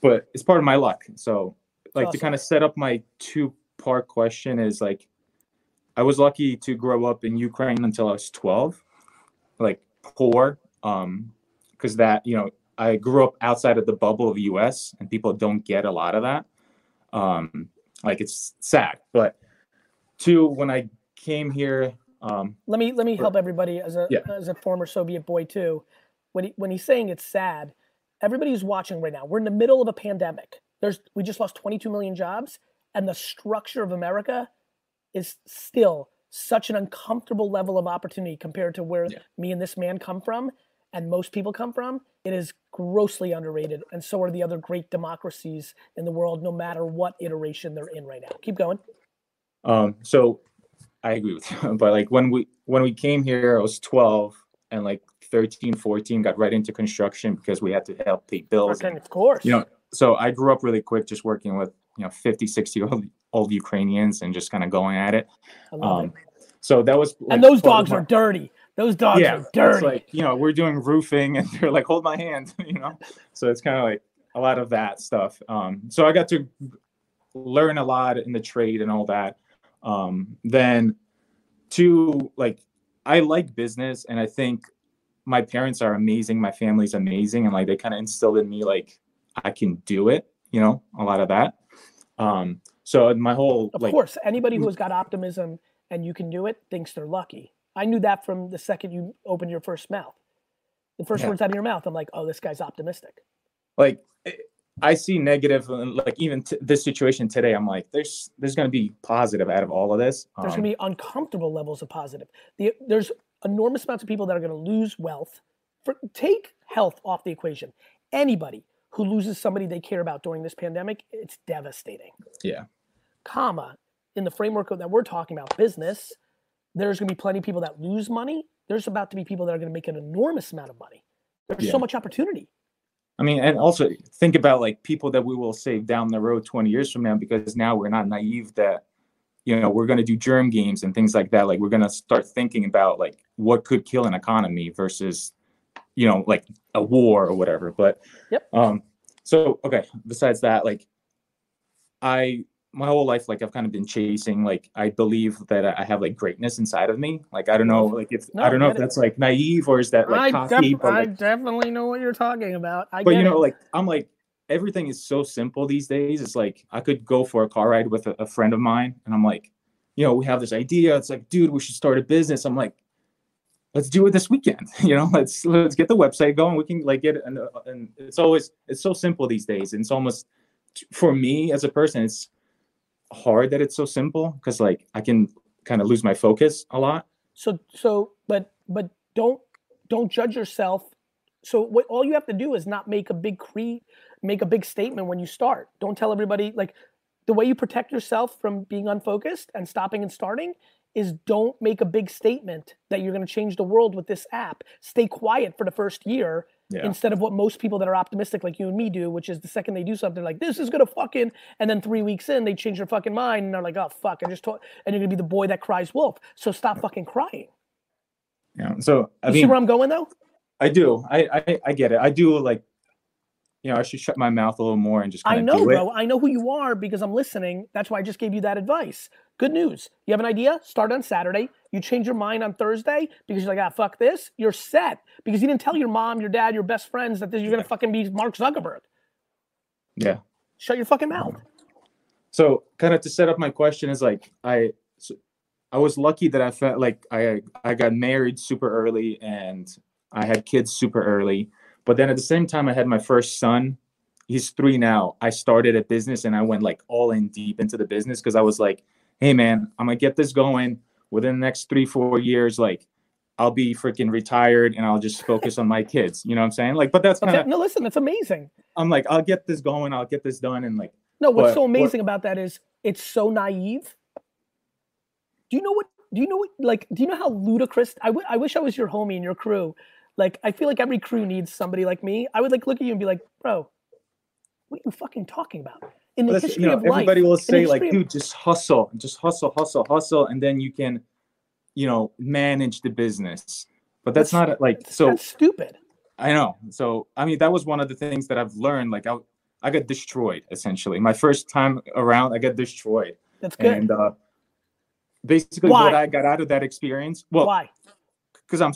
but it's part of my luck. So like awesome. to kind of set up my two part question is like, I was lucky to grow up in Ukraine until I was 12, like poor, um, because that you know I grew up outside of the bubble of the U.S. and people don't get a lot of that um like it's sad but two when i came here um Let me let me help everybody as a Yeah. as a former Soviet boy too. When he, when he's saying it's sad, everybody who's watching right now, we're in the middle of a pandemic. There's we just lost 22 million jobs, and the structure of America is still such an uncomfortable level of opportunity compared to where Yeah. me and this man come from, and most people come from. It is grossly underrated, and so are the other great democracies in the world, no matter what iteration they're in right now. Keep going. um so i agree with you but like when we when we came here i was 12 and like 13 14 got right into construction because we had to help pay bills Okay, and, of course. you know so i grew up really quick just working with you know 50 60 old, old ukrainians and just kind of going at it um it. so that was like, And those dogs are dirty. Those dogs yeah, are it's dirty. like you know we're doing roofing, and they're like, "Hold my hand," you know. So it's kind of like a lot of that stuff. Um, so I got to learn a lot in the trade and all that. Um, then, two, like I like business, and I think my parents are amazing. My family's amazing, and like they kind of instilled in me like I can do it. You know, a lot of that. Um, so my whole of like course, anybody who has got optimism and you can do it thinks they're lucky. I knew that from the second you opened your first mouth. The first Yeah. words out of your mouth, I'm like, oh, this guy's optimistic. like eh, I see negative, and like even t- this situation today, I'm like, there's there's gonna be positive out of all of this. There's Um, going to be uncomfortable levels of positive. The, there's enormous amounts of people that are going to lose wealth. For, take health off the equation. Anybody who loses somebody they care about during this pandemic, it's devastating. yeah, comma in the framework of, that we're talking about business there's going to be plenty of people that lose money there's about to be people that are going to make an enormous amount of money there's Yeah. so much opportunity I mean, and also think about like people that we will save down the road 20 years from now, because now we're not naive that, you know, we're going to do germ games and things like that. Like we're going to start thinking about like what could kill an economy versus, you know, like a war or whatever. But, Yep. um, so, okay. Besides that, like I, my whole life, like I've kind of been chasing, like I believe that I have like greatness inside of me. Like, I don't know, like if, No, I don't know if it. that's like naive or is that like I, cocky, def- but I definitely know what you're talking about. I but you know it. like i'm like everything is so simple these days it's like i could go for a car ride with a, a friend of mine and i'm like you know we have this idea it's like dude we should start a business i'm like let's do it this weekend you know let's let's get the website going we can like get it and, uh, and it's always it's so simple these days and it's almost for me as a person it's hard that it's so simple because like i can kind of lose my focus a lot So so but but don't don't judge yourself. So what all you have to do is not make a big cre make a big statement when you start. Don't tell everybody like the way you protect yourself from being unfocused and stopping and starting is don't make a big statement that you're going to change the world with this app. Stay quiet for the first year yeah instead of what most people that are optimistic like you and me do, which is the second they do something like this is gonna fucking, and then three weeks in they change their fucking mind and they're like, oh fuck, I just told, and you're gonna be the boy that cries wolf. So stop fucking crying. yeah so i You see where I'm going though? I do. I, I I get it. I do like, you know, I should shut my mouth a little more and just I kind of know, bro. I know who you are because I'm listening. That's why I just gave you that advice. Good news. You have an idea? Start on Saturday. You change your mind on Thursday because you're like, ah, fuck this. You're set because you didn't tell your mom, your dad, your best friends that this, you're gonna fucking be Mark Zuckerberg. Yeah. Shut your fucking mouth. So kind of to set up my question is like I so I was lucky that I felt like I I got married super early and I had kids super early. But then at the same time I had my first son. He's 3 now. I started a business and I went like all in deep into the business because I was like, "Hey man, I'm going to get this going within the next 3 4 years like I'll be freaking retired and I'll just focus on my kids." You know what I'm saying? Like but that's kind of No, listen, it's amazing. I'm like, "I'll get this going. I'll get this done." And like No, what's But so what- amazing about that is it's so naive. Do you know what? Do you know what? Like, do you know how ludicrous? I, w- I wish I was your homie and your crew. Like, I feel like every crew needs somebody like me. I would like look at you and be like, bro, what are you fucking talking about? In the Listen, history you know, of life, everybody will say like, dude, just hustle, just hustle, hustle, hustle, and then you can, you know, manage the business. But that's, not like so. that's stupid. I know. So I mean, that was one of the things that I've learned. Like I, I got destroyed essentially. My first time around, I got destroyed, That's good. and uh, basically Why? what I got out of that experience, well, Why? because I'm,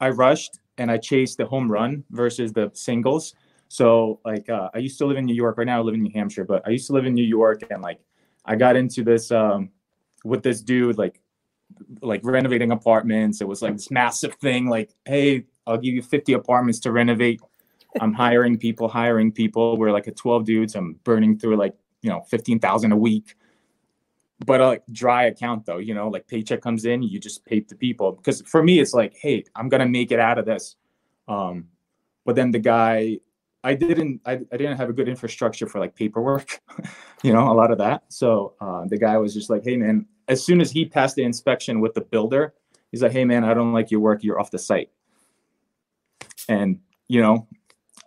I rushed and I chased the home run versus the singles. So like uh, I used to live in New York. Right now I live in New Hampshire, but I used to live in New York, and like I got into this um, with this dude, like like renovating apartments. It was like this massive thing. Like, hey, I'll give you 50 apartments to renovate. I'm hiring people, hiring people. We're like a 12 dudes. I'm burning through like you know 15,000 a week but a like dry account though you know like paycheck comes in you just pay the people. Because for me it's like hey i'm gonna make it out of this. Um but then the guy i didn't i, I didn't have a good infrastructure for like paperwork you know a lot of that. So uh, the guy was just like hey man as soon as he passed the inspection with the builder he's like hey man i don't like your work you're off the site. And you know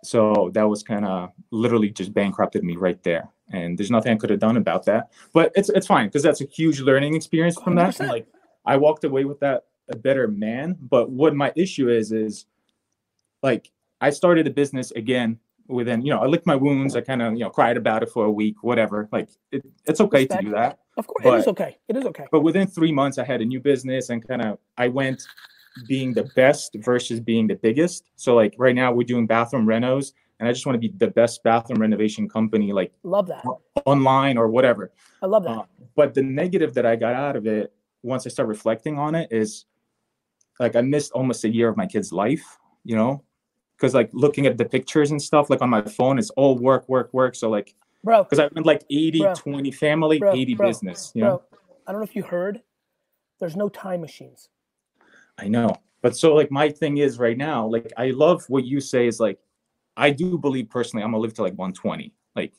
so that was kind of literally just bankrupted me right there and there's nothing i could have done about that but it's it's fine because that's a huge learning experience from that and, like i walked away with that a better man but what my issue is is like i started a business again within you know i licked my wounds i kind of you know cried about it for a week whatever like it, it's okay Respect. to do that Of course, it is okay. It is okay. but within three months i had a new business and kind of i went being the best versus being the biggest so like right now we're doing bathroom renos and i just want to be the best bathroom renovation company like Love that. online or whatever I love that. uh, but the negative that i got out of it once i start reflecting on it is like i missed almost a year of my kid's life you know because like looking at the pictures and stuff like on my phone it's all work work work so like bro, because i went like 80 Bro. 20 family Bro, 80 bro, business you know I don't know if you heard. There's no time machines. I know. But so like my thing is right now, like I love what you say is like I do believe personally I'm gonna live to like 120. Like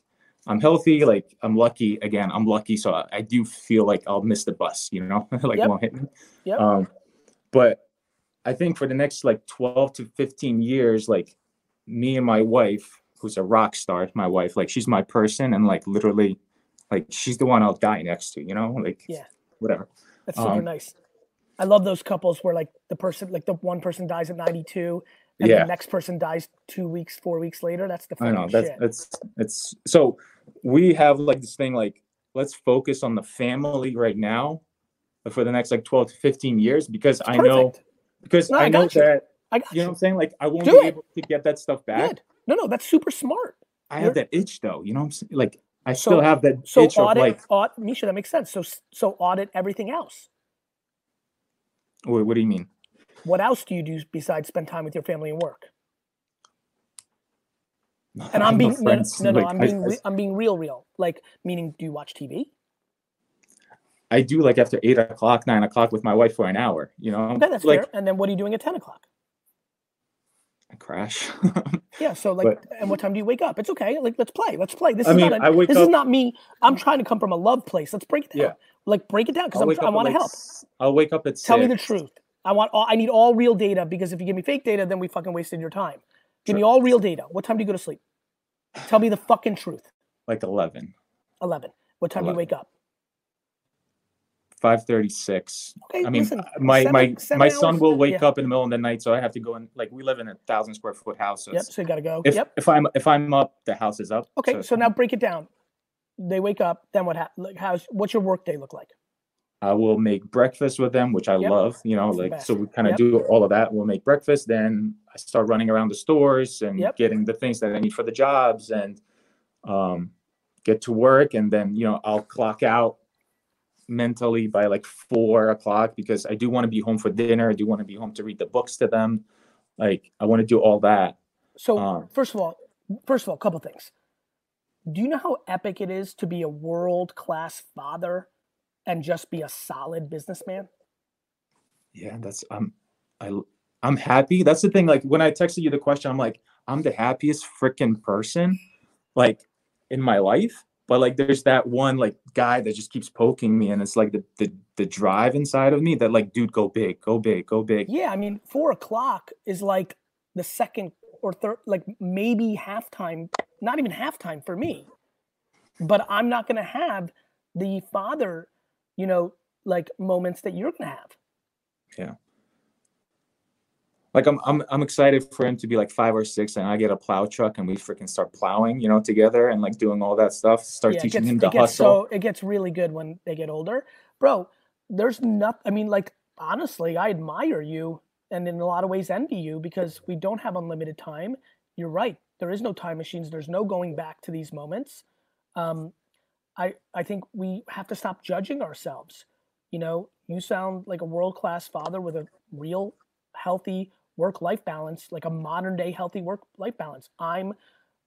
I'm healthy, like I'm lucky. Again, I'm lucky. So I, I do feel like I'll miss the bus, you know, like Yep. won't hit me. Yep. Um, but I think for the next like 12 to 15 years, like me and my wife, who's a rock star, my wife, like she's my person, and like literally, like she's the one I'll die next to. You know, like Yeah. whatever. That's super Um, nice. I love those couples where like the person, like the one person dies at 92 and Yeah. the next person dies two weeks, four weeks later. That's the I know that's shit. that's it's so we have like this thing like let's focus on the family right now for the next like 12 to 15 years because I know because No, I, I know you. that I got you know what I'm saying like I won't Do be it. able to get that stuff back. Good. No, no, that's super smart. I You're- have that itch though, you know what I'm saying? Like I So- still have that So itch of audit, like audit, Misha, that makes sense. So, so audit everything else. what, what do you mean? What else do you do besides spend time with your family and work? And I'm being no, no, no, like, I'm being I- re- I'm being real, real. Like meaning, do you watch TV? I do like after eight o'clock, nine o'clock with my wife for an hour, you know? Okay, that's like fair. And then what are you doing at ten o'clock? I crash. Yeah. So like, But- and what time do you wake up? It's okay. Like, let's play. Let's play. This I is mean, not. I A, wake this is not me. I'm trying to come from a love place. Let's break it down. Yeah. Like break it down because I'll I'm. wake I up want to like, help. I'll wake up at Tell me the truth. I want all. I need all real data because if you give me fake data, then we fucking wasted your time. Give me all real data. What time do you go to sleep? Tell me the fucking truth. Like eleven. Eleven. What time do you wake up? five thirty six. Okay, I mean, listen, my seven- my seven my son will wake Yeah. up in the middle of the night, so I have to go in. Like we live in a thousand square foot house. So Yep. So you got to go. if yep. if I'm if I'm up, the house is up. Okay. So, now break it down. They wake up. Then what? Ha- like, how's what's your work day look like? I will make breakfast with them, which I Yep. love. You know, like so we kind of Yep. do all of that. We'll make breakfast, then I start running around the stores and Yep. getting the things that I need for the jobs, and um, get to work, and then you know I'll clock out mentally by like four o'clock because I do want to be home for dinner. I do want to be home to read the books to them. Like I want to do all that. So Um, first of all, first of all, a couple things. Do you know how epic it is to be a world class father and just be a solid businessman? Yeah, that's I'm I I'm happy. That's the thing. Like when I texted you the question, I'm like, I'm the happiest freaking person like in my life. But like there's that one like guy that just keeps poking me and it's like the the the drive inside of me that like, dude, go big, go big, go big. Yeah, I mean, four o'clock is like the second or third, like maybe halftime, not even halftime for me. But I'm not to have the father, you know, like moments that you're to have. Yeah. Like I'm I'm I'm excited for him to be like five or six and I get a plow truck and we freaking start plowing, you know, together and like doing all that stuff. Start Yeah, teaching gets, him to hustle. so it gets really good when they get older, bro. There's not. I mean, like honestly, I admire you and in a lot of ways envy you because we don't have unlimited time. You're right. There is no time machines. There's no going back to these moments. Um, I I think we have to stop judging ourselves. You know, you sound like a world class father with a real healthy work life balance, like a modern day healthy work life balance. I'm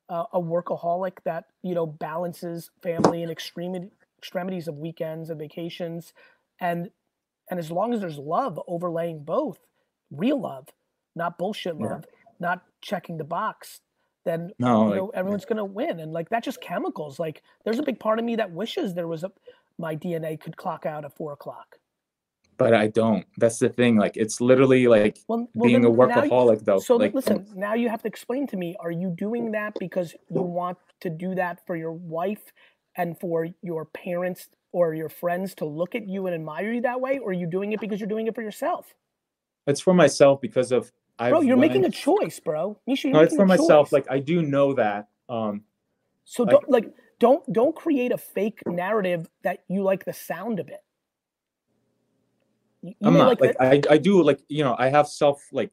uh, a workaholic that you know balances family and extremities of weekends and vacations, and and as long as there's love overlaying both, real love, not bullshit Yeah. love, not checking the box, then No, you like- know everyone's gonna win. And like that's just chemicals. Like there's a big part of me that wishes there was a my DNA could clock out at four o'clock. But I don't. That's the thing. Like it's literally like Well, well, being a now you- workaholic though. So like listen, now you have to explain to me: Are you doing that because you want to do that for your wife and for your parents or your friends to look at you and admire you that way, or are you doing it because you're doing it for yourself? it's for myself because of I bro, you're making a choice, bro. Misha, No, it's for myself. choice. Like I do know that. Um so like- don't like don't don't create a fake narrative that you like the sound of it. You- I'm not like the- I, I do like you know, I have self like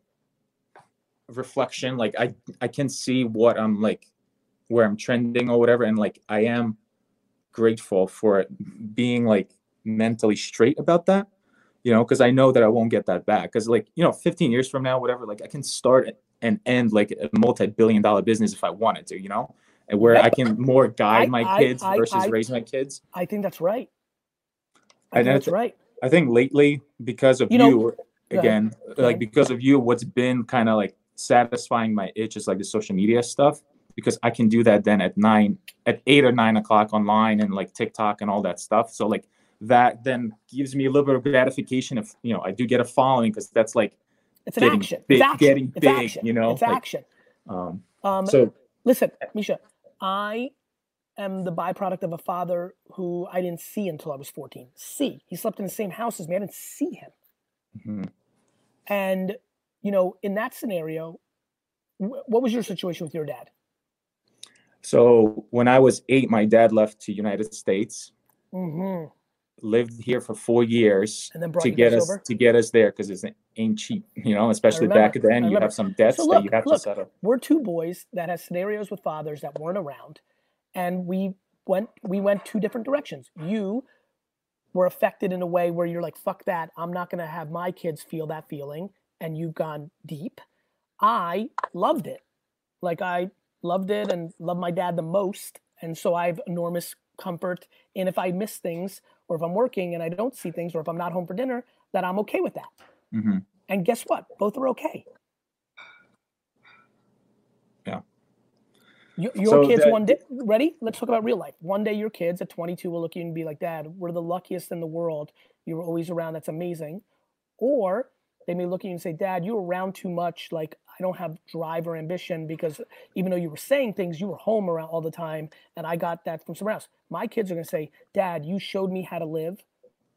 reflection. Like I I can see what I'm like where I'm trending or whatever. And like I am grateful for it being like mentally straight about that. You know, because I know that I won't get that back. Because like, you know, 15 years from now, whatever, like I can start and end like a multi-billion dollar business if I wanted to, you know? And where I can more guide my I- kids I- versus I- raise my kids. I think that's right. I think that's right. I think lately, because of You you, know- ahead. again, like because of you, what's been kind of like satisfying my itch is like the social media stuff because I can do that then at nine, at eight or nine o'clock online and like TikTok and all that stuff. So like that then gives me a little bit of gratification if you know I do get a following because that's like It's an getting action. big, it's action. getting it's big, action. you know, it's like, action. um, Um, So listen, Misha, I am the byproduct of a father who I didn't see until I was 14. See, he slept in the same house as me. I didn't see him. mhm. And, you know, in that scenario, wh- what was your situation with your dad? so when I was eight, my dad left to United States, hmm lived here for four years And then to get us over? to get us there because it ain't cheap, you know. Especially back then, you have some debts So that you have look, to settle. We're two boys that had scenarios with fathers that weren't around, and we went we went two different directions. You were affected in a way where you're like, "Fuck that! I'm not to have my kids feel that feeling," and you've gone deep. I loved it, like I loved it and loved my dad the most, and so I have enormous comfort in if I miss things or if I'm working and I don't see things or if I'm not home for dinner, that I'm okay with that. hmm And guess what? Both are okay. Yeah. You, your So kids that- one day, ready? Let's talk about real life. One day your kids at 22 will look at you and be like, Dad, we're the luckiest in the world. You were always around. That's amazing. Or they may look at you and say, Dad, you were around too much. Like, I don't have drive or ambition because even though you were saying things, you were home around all the time. And I got that from somewhere else. My kids are to say, Dad, you showed me how to live.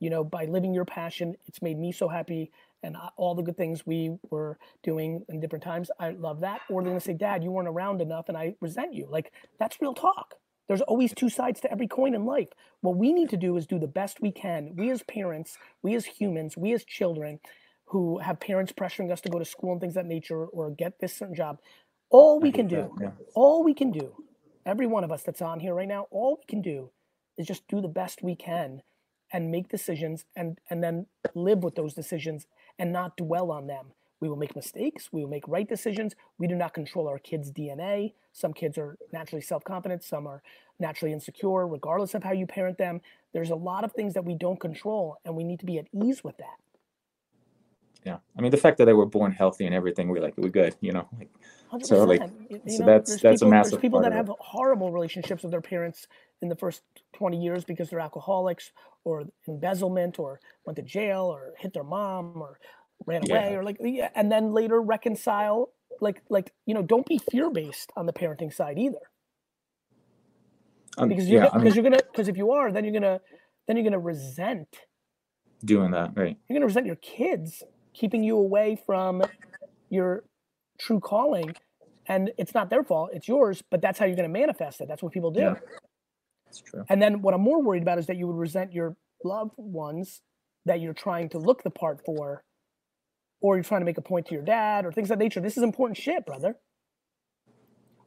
You know, by living your passion, it's made me so happy. And all the good things we were doing in different times, I love that. Or they're to say, Dad, you weren't around enough and I resent you. Like, that's real talk. There's always two sides to every coin in life. What we need to do is do the best we can. We as parents, we as humans, we as children who have parents pressuring us to go to school and things of that nature or get this certain job. All we can do, Yeah. all we can do, every one of us that's on here right now, all we can do is just do the best we can and make decisions and and then live with those decisions and not dwell on them. We will make mistakes, we will make right decisions. We do not control our kids' DNA. Some kids are naturally self-confident, some are naturally insecure regardless of how you parent them. There's a lot of things that we don't control and we need to be at ease with that. Yeah, I mean the fact that they were born healthy and everything, we're like we're good, you know. Like, 100%. So, like, You- you so know, that's- that's a massive There's people that have horrible relationships with their parents in the first 20 years because they're alcoholics or embezzlement or went to jail or hit their mom or ran Yeah. away or like yeah, and then later reconcile like like you know don't be fear based on the parenting side either um, because you're yeah, because you're gonna because if you are then you're gonna then you're gonna resent doing that right. you're gonna resent your kids keeping you away from your true calling and it's not their fault it's yours but that's how you're gonna manifest it that's what people do Yeah. It's true. and then what i'm more worried about is that you would resent your loved ones that you're trying to look the part for or you're trying to make a point to your dad or things of that nature this is important shit brother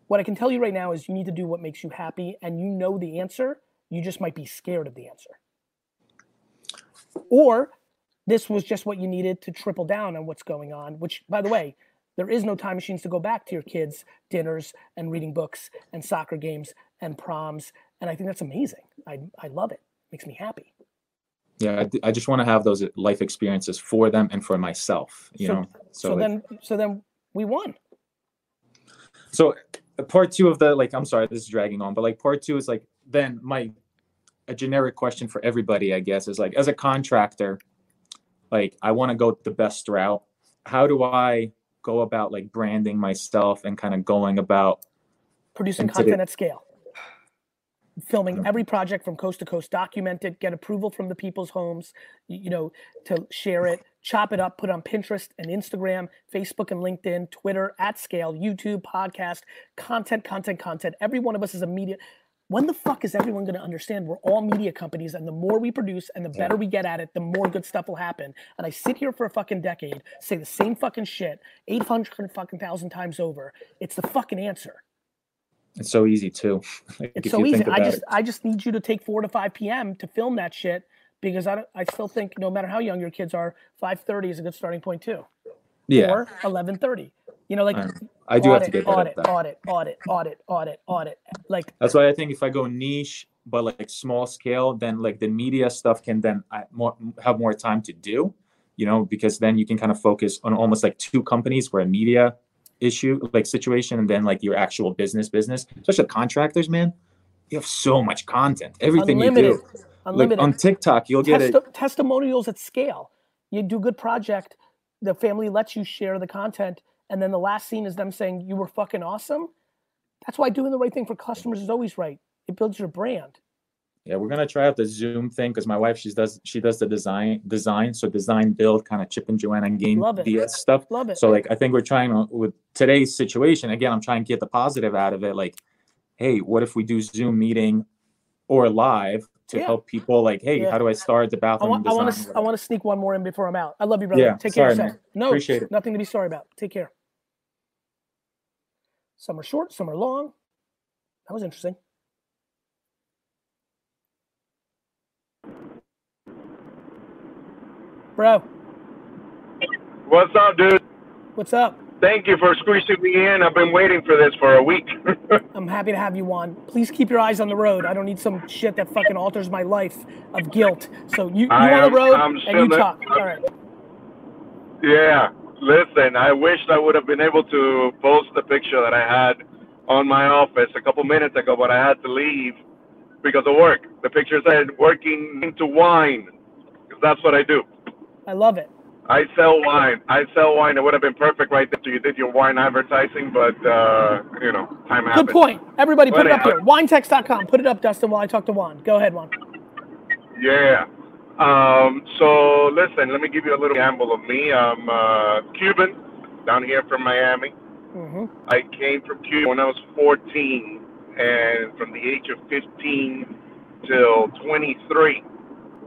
what i can tell you right now is you need to do what makes you happy and you know the answer you just might be scared of the answer or this was just what you needed to triple down on what's going on which by the way there is no time machines to go back to your kids dinners and reading books and soccer games and proms and i think that's amazing. I, I love it. Makes me happy. Yeah, I just want to have those life experiences for them and for myself, you So- know. so, like- then so then we won. So uh, part two of the like i'm sorry this is dragging on but like part two is like then my a generic question for everybody i guess is like as a contractor like i want to go the best route. How do i go about like branding myself and kind of going about producing today- content at scale. Filming hmm. every project from coast to coast document it get approval from the people's homes you know to share it chop it up put it on pinterest and instagram facebook and linkedin twitter at scale youtube podcast content content content. Every one of us is a media when the fuck is everyone going to understand we're all media companies and the more we produce and the better we get at it the more good stuff will happen and i sit here for a fucking decade say the same fucking shit 800 fucking thousand times over it's the fucking answer it's so easy too like, it's so easy. I just it. I just need you to take four to five p.m. to film that shit because I don't, I still think no matter how young your kids are, five thirty is a good starting point too. yeah Or eleven thirty. You know, like I i do have to get audit, that. audit, audit, audit, audit, audit. Like that's why i think if i go niche but like small scale then like the media stuff can then I more have more time to do you know because then you can kind of focus on almost like two companies where a media issue like situation and then like your actual business business. Especially contractors man you have so much content. Everything unlimited, you do. Like on tiktok you'll get it Testi- testimonials at scale. You do good project, the family lets you share the content, and then the last scene is them saying you were fucking awesome. That's why doing the right thing for customers is always right. It builds your brand. Yeah, we're gonna try out the Zoom thing because my wife she does she does the design design so design build kind of Chip and Joanna Gaines Love it. DS stuff. Love it. So like I think we're trying to, with today's situation again. I'm trying to get the positive out of it. Like, hey, what if we do Zoom meeting or live to Yeah. help people? Like, hey, Yeah. how do I start the bathroom I want to, I want to sneak one more in before I'm out. I love you, brother. Yeah, Take care of sorry, yourself. man. No, Appreciate it. nothing to be sorry about. Take care. Some are short, some are long. That was interesting. Bro, What's up, dude? what's up? Thank you for squeezing me in. I've been waiting for this for a week. I'm happy to have you on. Please keep your eyes on the road. I don't need some shit that fucking alters my life of guilt. So you, you I on am- the road and you talk. All right. yeah. Listen, I wish I would have been able to post the picture that I had on my office a couple minutes ago, but I had to leave because of work. The picture said working into wine, 'cause that's what I do. I love it. I sell wine. I sell wine. It would have been perfect right after you did your wine advertising, but uh, you know, time happens. Good point. Everybody put But it up here. Winetext.com. Put it up, Dustin, while I talk to Juan. Go ahead, Juan. Yeah. Um, so listen, let me give you a little gamble of me. I'm uh, Cuban, down here from Miami. hmm I came from Cuba when I was 14, and from the age of 15 till 23,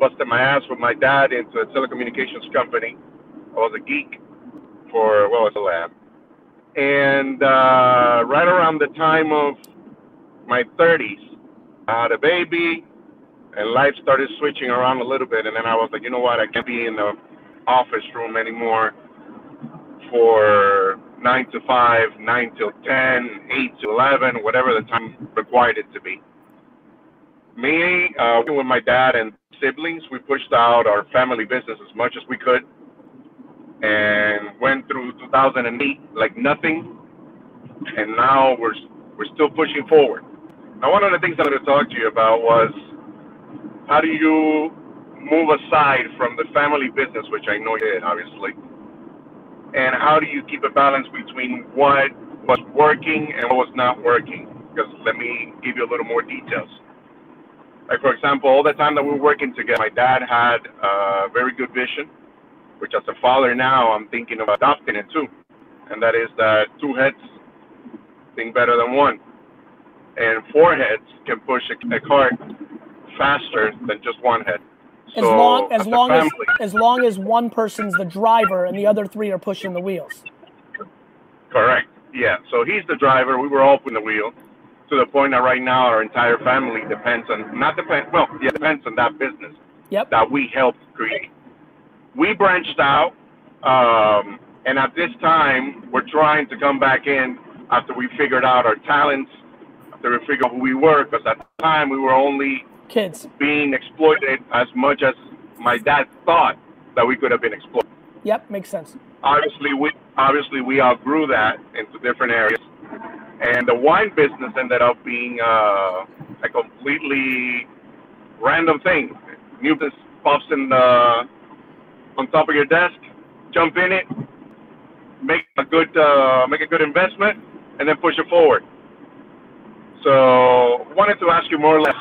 busted my ass with my dad into a telecommunications company. I was a geek for well, I still am. And uh, right around the time of my 30s, I had a baby, and life started switching around a little bit. And then I was like, you know what? I can't be in the office room anymore for nine to five, nine till ten, eight to eleven, whatever the time required it to be. Me, uh, with my dad and siblings, we pushed out our family business as much as we could, and went through 2008 like nothing, and now we're we're still pushing forward. Now, one of the things I wanted to talk to you about was how do you move aside from the family business, which I know you did, obviously, and how do you keep a balance between what was working and what was not working? Because let me give you a little more details. Like, for example, all the time that we were working together, my dad had a very good vision, which as a father now, I'm thinking of adopting it too. And that is that two heads think better than one. And four heads can push a, a cart faster than just one head. As long as long as as long as one person's the driver and the other three are pushing the wheels. Correct. Yeah. So he's the driver. We were all putting the wheel to the point that right now our entire family depends on not depend well yeah depends on that business Yep. that we helped create. We branched out, um, and at this time we're trying to come back in after we figured out our talents, after we figured out who we were. Because at the time we were only Kids. being exploited as much as my dad thought that we could have been exploited. Yep, makes sense. obviously we obviously we outgrew that into different areas and the wine business ended up being uh, a completely random thing new business pops in the on top of your desk jump in it make a good uh, make a good investment and then push it forward so wanted to ask you more or less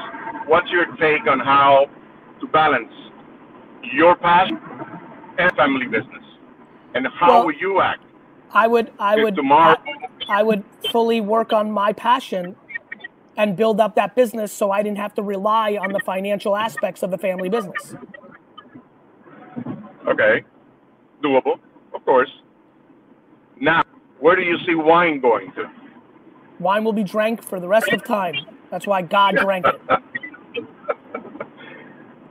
what's your take on how to balance your passion and family business and how Well, will you act I would I would tomorrow I, I would fully work on my passion and build up that business so I didn't have to rely on the financial aspects of the family business. okay doable of course now where do you see wine going to Wine will be drank for the rest of time. That's why God drank it.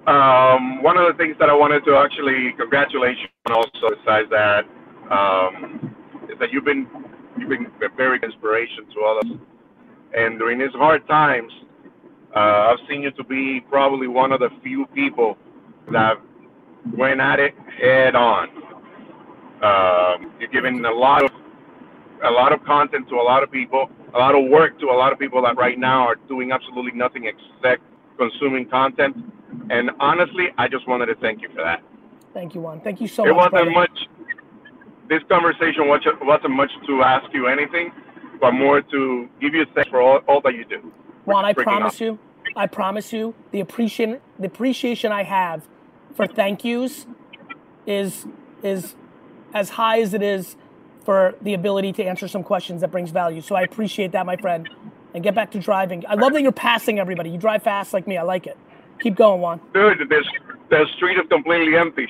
um, one of the things that I wanted to actually congratulate you on also besides that um, is that you've been you've been a very inspiration to all of us. And during these hard times, uh, I've seen you to be probably one of the few people that went at it head on. Um, you're giving a lot of a lot of content to a lot of people, a lot of work to a lot of people that right now are doing absolutely nothing except consuming content. And honestly, I just wanted to thank you for that. Thank you, Juan. Thank you so it much. wasn't brother. much. This conversation wasn't wasn't much to ask you anything. but more to give you thanks for all, all that you do. Juan, I promise awesome. you, I promise you, the appreciation the appreciation I have for thank yous is is as high as it is for the ability to answer some questions that brings value. So I appreciate that, my friend. And get back to driving. I love that you're passing everybody. You drive fast like me. I like it. Keep going, Juan. Dude, this the street is completely empty.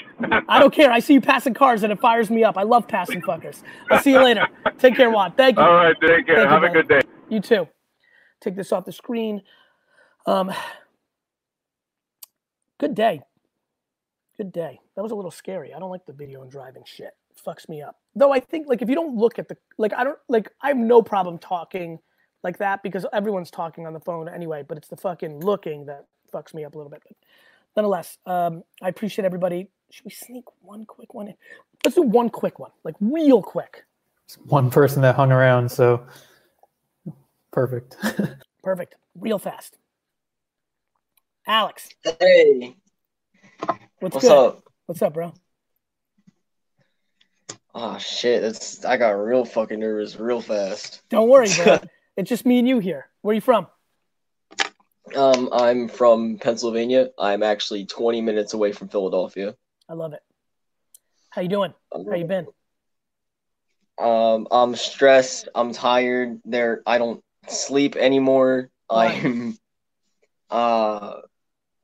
I don't care. I see you passing cars and it fires me up. I love passing fuckers. I'll see you later. Take care, Juan. Thank you. All right, take care. Thank you, Have a brother. good day. You too. Take this off the screen. Um, good day. Good day. That was a little scary. I don't like the video and driving shit. It fucks me up. Though I think like if you don't look at the like I don't like I have no problem talking like that because everyone's talking on the phone anyway, but it's the fucking looking that fucks me up a little bit. But nonetheless, um, I appreciate everybody. Should we sneak one quick one in? Let's do one quick one, like real quick. One person that hung around, so perfect. Perfect. Real fast. Alex, Hey, what's, what's good? up? What's up, bro? Oh shit, that's I got real fucking nervous real fast. Don't worry, bro. it's just me and you here. Where are you from? Um, I'm from Pennsylvania. I'm actually 20 minutes away from Philadelphia. I love it. How you doing? How you been? Um, I'm stressed. I'm tired. There, I don't sleep anymore. I'm, uh,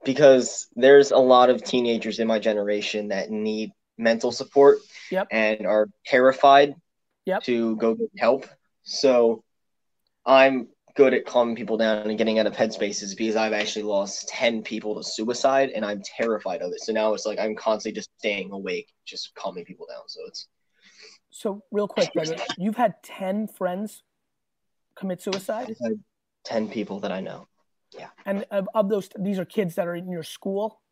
because there's a lot of teenagers in my generation that need mental support Yep. and are terrified Yep. to go get help. So I'm good at calming people down and getting out of headspaces because I've actually lost 10 people to suicide and I'm terrified of it. So now it's like I'm constantly just staying awake, just calming people down. So it's So real quick, you've had ten friends commit suicide, I've had 10 people that I know. Yeah. And of, of those, these are kids that are in your school.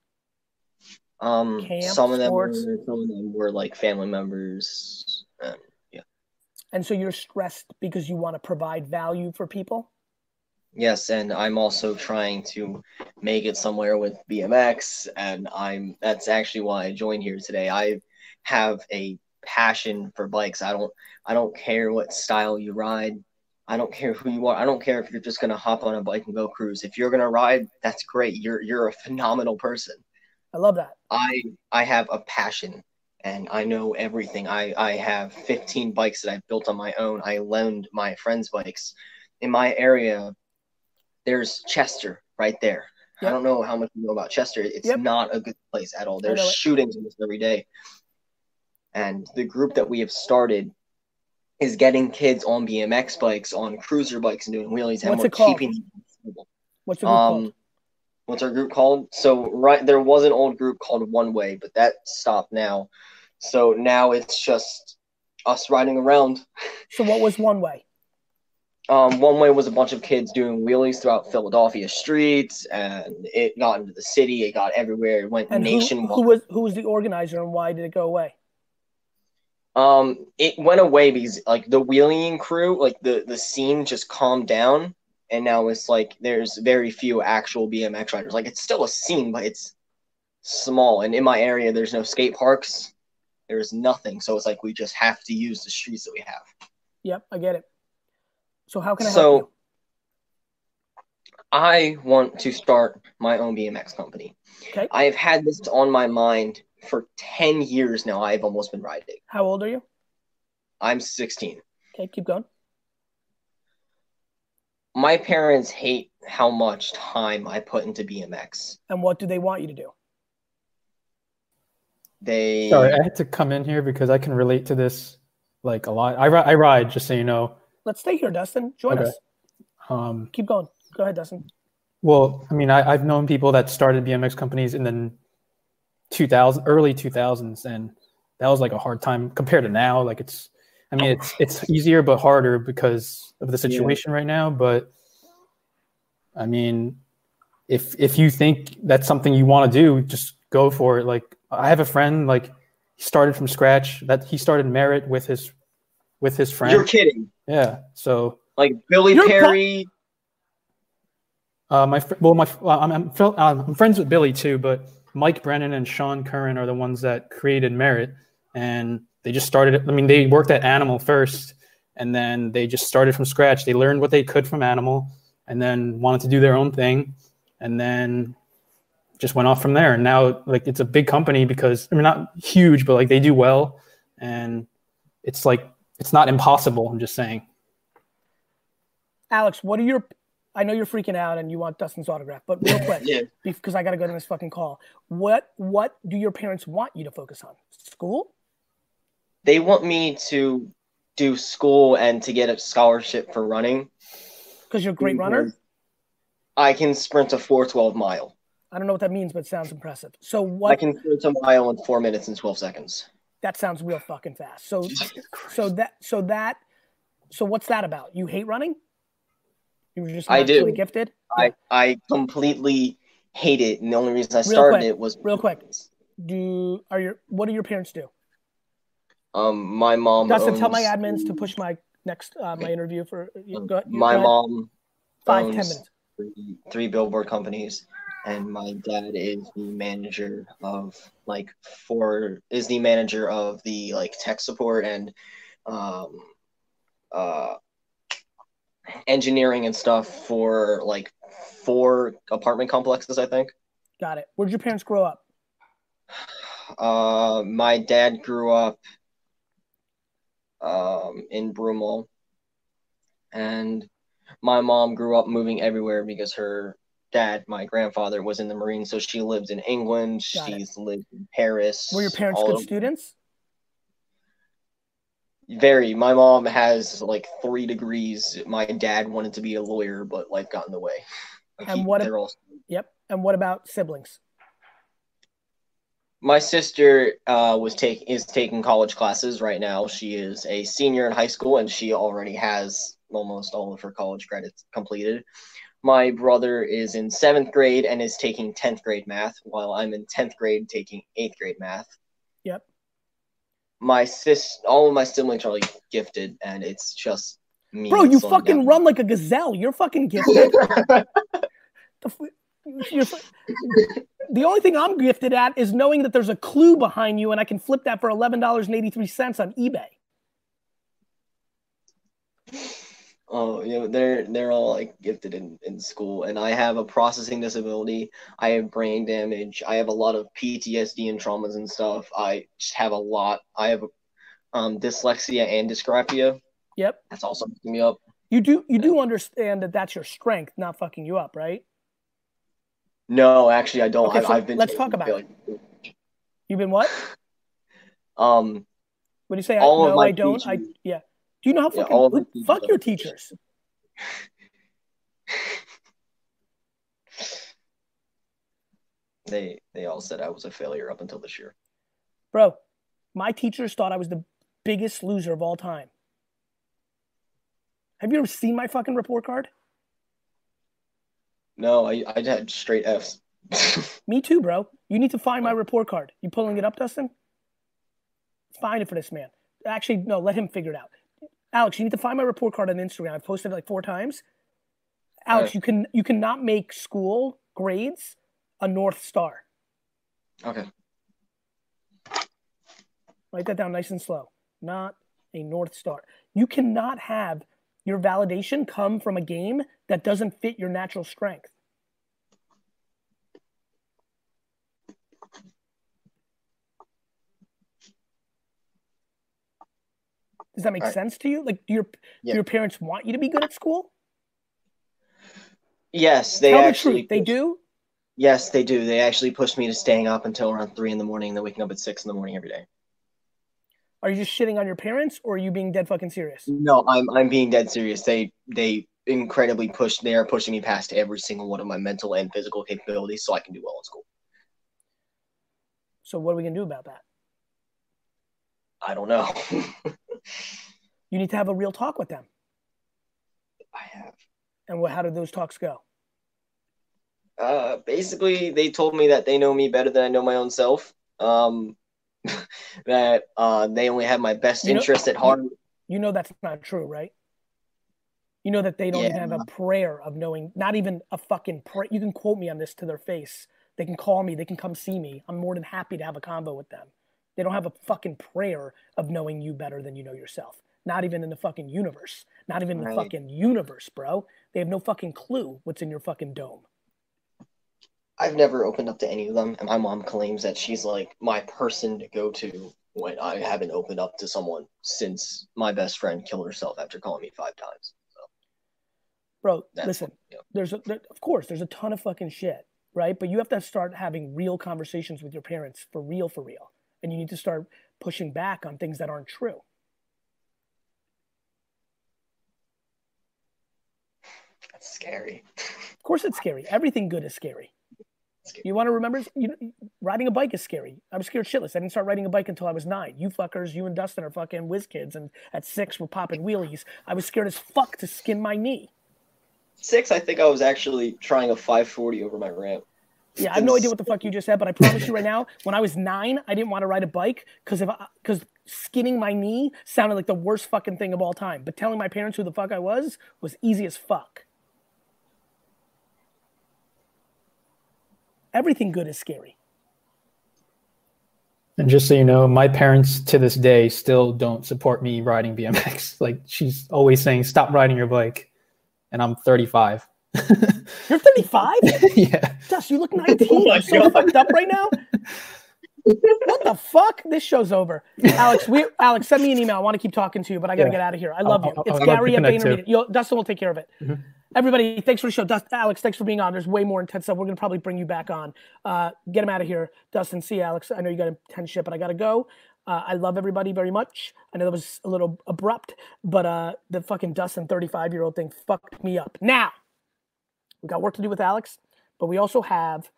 Um, Camp, some of them were, some of them were like family members. And And so you're stressed because you want to provide value for people. yes, and I'm also trying to make it somewhere with BMX, and I'm that's actually why I joined here today. I have a passion for bikes. I don't I don't care what style you ride. I don't care who you are. I don't care if you're just gonna hop on a bike and go cruise. If you're gonna ride, that's great. You're you're a phenomenal person. I love that. I I have a passion and I know everything. I I have 15 bikes that I've built on my own. I loaned my friends' bikes. In my area, there's Chester right there. I don't know how much you know about Chester. It's Yep. not a good place at all. There's shootings almost every day. And the group that we have started is getting kids on BMX bikes, on cruiser bikes, and doing wheelies, and What's we're keeping them. What's the group Um, called? what's our group called? So right there was an old group called One Way, but that stopped now. So now it's just us riding around. So what was one way? Um, One Way was a bunch of kids doing wheelies throughout Philadelphia streets, and it got into the city. It got everywhere. It went And who, nationwide. who was who was the organizer and why did it go away? Um, it went away because like the wheeling crew, like the the scene just calmed down, and now it's like there's very few actual BMX riders. Like it's still a scene, but it's small. And in my area, there's no skate parks. There's nothing, so it's like we just have to use the streets that we have. Yep, I get it. So how can I So- help you? I want to start my own BMX company. Okay. I've had this on my mind for 10 years now. I've almost been riding. How old are you? I'm 16. Okay, keep going. My parents hate how much time I put into BMX. And what do they want you to do? They Sorry, I had to come in here because I can relate to this like a lot. I, ri- I ride, just so you know. Let's stay here, Dustin. Join Okay. us. Um, Keep going. Go ahead, Dustin. well, I mean, I, I've known people that started BMX companies in the 2000 early 2000s, and that was like a hard time compared to now. Like it's, I mean, it's it's easier but harder because of the situation right now. But I mean, if if you think that's something you want to do, just go for it. Like I have a friend, like he started from scratch. That he started Merritt with his with his friend. You're kidding. Yeah. So Like Billy You're pro- Perry. uh, my fr- well, my well, I'm I'm, fil- um, I'm friends with Billy too, but Mike Brennan and Sean Curran are the ones that created Merritt, and they just started. I mean, they worked at Animal first, and then they just started from scratch. They learned what they could from Animal, and then wanted to do their own thing, and then just went off from there. And now, like, it's a big company because I mean, not huge, but like they do well, and it's like it's not impossible. I'm just saying. Alex, what are your? I know you're freaking out and you want Dustin's autograph, but real quick, Yeah. because I got to go to this fucking call. What what do your parents want you to focus on? School? They want me to do school and to get a scholarship for running. Because you're a great mm-hmm. runner. I can sprint a 412 mile. I don't know what that means, but it sounds impressive. So what? I can sprint a mile in four minutes and 12 seconds. That sounds real fucking fast. So so that so that so what's that about? You hate running? You were just I do. gifted. I, I completely hate it. And the only reason I Real started quick, it was real quick. Do are your what do your parents do? um my mom. Dustin, tell my admins to push my next uh, my interview for you. Go, you my go mom Five, owns 10 minutes. Three, three billboard companies and my dad is the manager of like for is the manager of the like tech support and um uh engineering and stuff for like four apartment complexes i think Got it. Where'd your parents grow up? uh my dad grew up um in Broomall and my mom grew up moving everywhere because her dad my grandfather was in the marines so she lived in england Got it. she's lived in paris Were your parents good over- students? very my mom has like three degrees my dad wanted to be a lawyer but life got in the way Like, And he- what? they're all Yep. And what about siblings? My sister uh, was take is taking college classes right now. She is a senior in high school, and she already has almost all of her college credits completed. My brother is in seventh grade and is taking tenth grade math, while I'm in tenth grade taking eighth grade math. Yep. My sis, all of my siblings are like gifted, and it's just me. Bro, you fucking down. run like a gazelle. You're fucking gifted. the, f- you're f- the only thing I'm gifted at is knowing that there's a clue behind you and I can flip that for $11.83 on eBay. Oh, you know, they're they're all like gifted in, in school, and I have a processing disability. I have brain damage. I have a lot of PTSD and traumas and stuff. I just have a lot. I have um dyslexia and dysgraphia. Yep. That's also messing me up. You do you do understand that that's your strength, not fucking you up, right? No, actually, I don't. Okay, I've, so I've been. let's talk about like, You've been what? Um, What do you say? All I, no, I don't. I yeah. Do you know how Yeah, fucking fuck your teachers. teachers? they they all said I was a failure up until this year. Bro, my teachers thought I was the biggest loser of all time. Have you ever seen my fucking report card? No, I I had straight Fs. Me too, bro. You need to find my oh. report card. You pulling it up, Dustin? Find it for this man. Actually, no, let him figure it out. Alex, you need to find my report card on Instagram. I've posted it like four times. Alex, Alright. you can you cannot make school grades a North Star. Okay. Write that down nice and slow. Not a North Star. You cannot have your validation come from a game that doesn't fit your natural strength. Does that make Alright. sense to you? Like, do your Yeah. do your parents want you to be good at school? Yes, they Tell the actually truth. They do. Yes, they do. They actually pushed me to staying up until around three in the morning, and then waking up at six in the morning every day. Are you just shitting on your parents, or are you being dead fucking serious? No, I'm I'm being dead serious. They they incredibly pushed. They are pushing me past every single one of my mental and physical capabilities, so I can do well in school. So what are we gonna do about that? I don't know. You need to have a real talk with them. I have. And what? How did those talks go? Uh, basically, they told me that they know me better than I know my own self. Um, that uh, they only have my best You know- interest at heart. You know that's not true, right? You know that they don't even have a prayer of knowing, not even a fucking prayer. You can quote me on this to their face. They can call me. They can come see me. I'm more than happy to have a convo with them. They don't have a fucking prayer of knowing you better than you know yourself. Not even in the fucking universe. Not even in the fucking universe, bro. They have no fucking clue what's in your fucking dome. I've never opened up to any of them, and my mom claims that she's like my person to go to when I haven't opened up to someone since my best friend killed herself after calling me five times. Bro, listen, what- yeah. there's a, there, of course there's a ton of fucking shit, right? But you have to start having real conversations with your parents for real, for real, and you need to start pushing back on things that aren't true. That's scary. Of course, it's scary. Everything good is scary. You want to remember? You know, riding a bike is scary. I was scared shitless. I didn't start riding a bike until I was nine. You fuckers, you and Dustin are fucking whiz kids, and at six we're popping wheelies. I was scared as fuck to skin my knee. Six, I think I was actually trying a 540 over my ramp. Yeah, I have no idea what the fuck you just said, but I promise you right now, when I was nine, I didn't want to ride a bike because if because skinning my knee sounded like the worst fucking thing of all time. But telling my parents who the fuck I was was easy as fuck. Everything good is scary. And just so you know, my parents to this day still don't support me riding BMX. Like she's always saying, "Stop riding your bike," and I'm 35. You're 35? yeah. Dust, you look 19. Oh You're so God. fucked up right now. what the fuck? This show's over. Alex, we Alex, send me an email. I want to keep talking to you, but I gotta Yeah. get out of here. I love I'll- you. I'll- it's to Gary at. VaynerMedia. Yo, Dustin will take care of it. Mhm. Everybody, thanks for the show. Dust, Alex, thanks for being on. There's way more intense stuff. We're gonna probably bring you back on. Uh, get him out of here, Dustin. See you, Alex. I know you got a ten shit, but I gotta go. Uh, I love everybody very much. I know that was a little abrupt, but uh, the fucking Dustin 35 year old thing fucked me up. Now, we got work to do with Alex, but we also have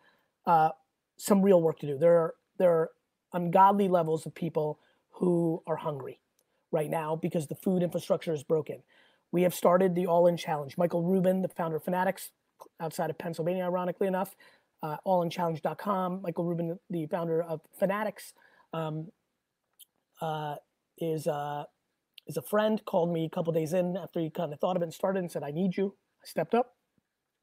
uh, some real work to do. There are there are ungodly levels of people who are hungry right now because the food infrastructure is broken. We have started the All In Challenge. Michael Rubin, the founder of Fanatics, outside of Pennsylvania, ironically enough, uh, allinchallenge.com. Michael Rubin, the founder of Fanatics, um, uh, is uh, is a friend. Called me a couple days in after he kind of thought of it and started and said, "I need you." I stepped up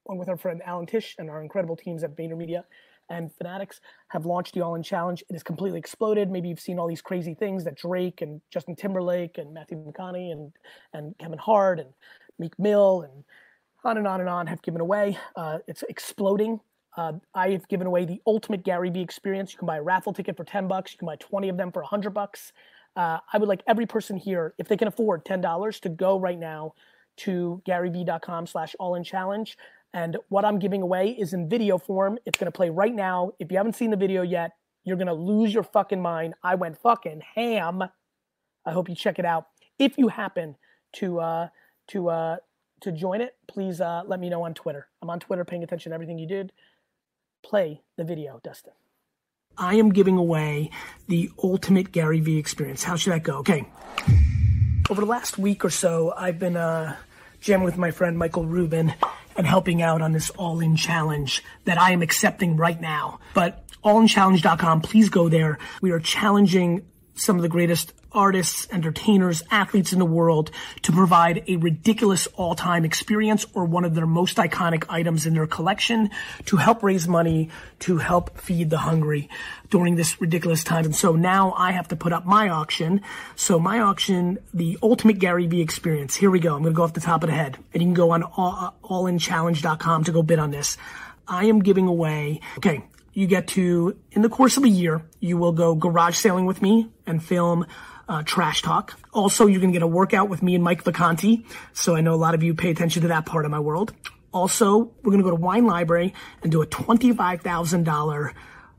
along with our friend Alan Tish and our incredible teams at VaynerMedia and Fanatics have launched the All In Challenge. It has completely exploded. Maybe you've seen all these crazy things that Drake and Justin Timberlake and Matthew McConaughey and and Kevin Hart and Meek Mill and on and on and on have given away. Uh, it's exploding. Uh, I have given away the ultimate Gary Vee experience. You can buy a raffle ticket for 10 bucks. You can buy 20 of them for 100 bucks. Uh, I would like every person here, if they can afford $10, to go right now to garyvee.com slash all in challenge. And what I'm giving away is in video form. It's to play right now. If you haven't seen the video yet, you're to lose your fucking mind. I went fucking ham. I hope you check it out. If you happen to uh, to uh, to join it, please uh, let me know on Twitter. I'm on Twitter, paying attention to everything you did. Play the video, Dustin. I am giving away the ultimate Gary Vee experience. How should that go? Okay. Over the last week or so, I've been uh, jamming with my friend Michael Rubin and helping out on this all in challenge that I am accepting right now. But allinchallenge.com, please go there. We are challenging some of the greatest artists, entertainers, athletes in the world to provide a ridiculous all-time experience or one of their most iconic items in their collection to help raise money to help feed the hungry during this ridiculous time. And so now I have to put up my auction. So my auction, the ultimate Gary Vee experience. Here we go. I'm going to go off the top of the head and you can go on all, uh, allinchallenge.com to go bid on this. I am giving away, okay, you get to, in the course of a year, you will go garage sailing with me and film uh, Trash Talk. Also, you can get a workout with me and Mike Vacanti. So I know a lot of you pay attention to that part of my world. Also, we're going to go to Wine Library and do a $25,000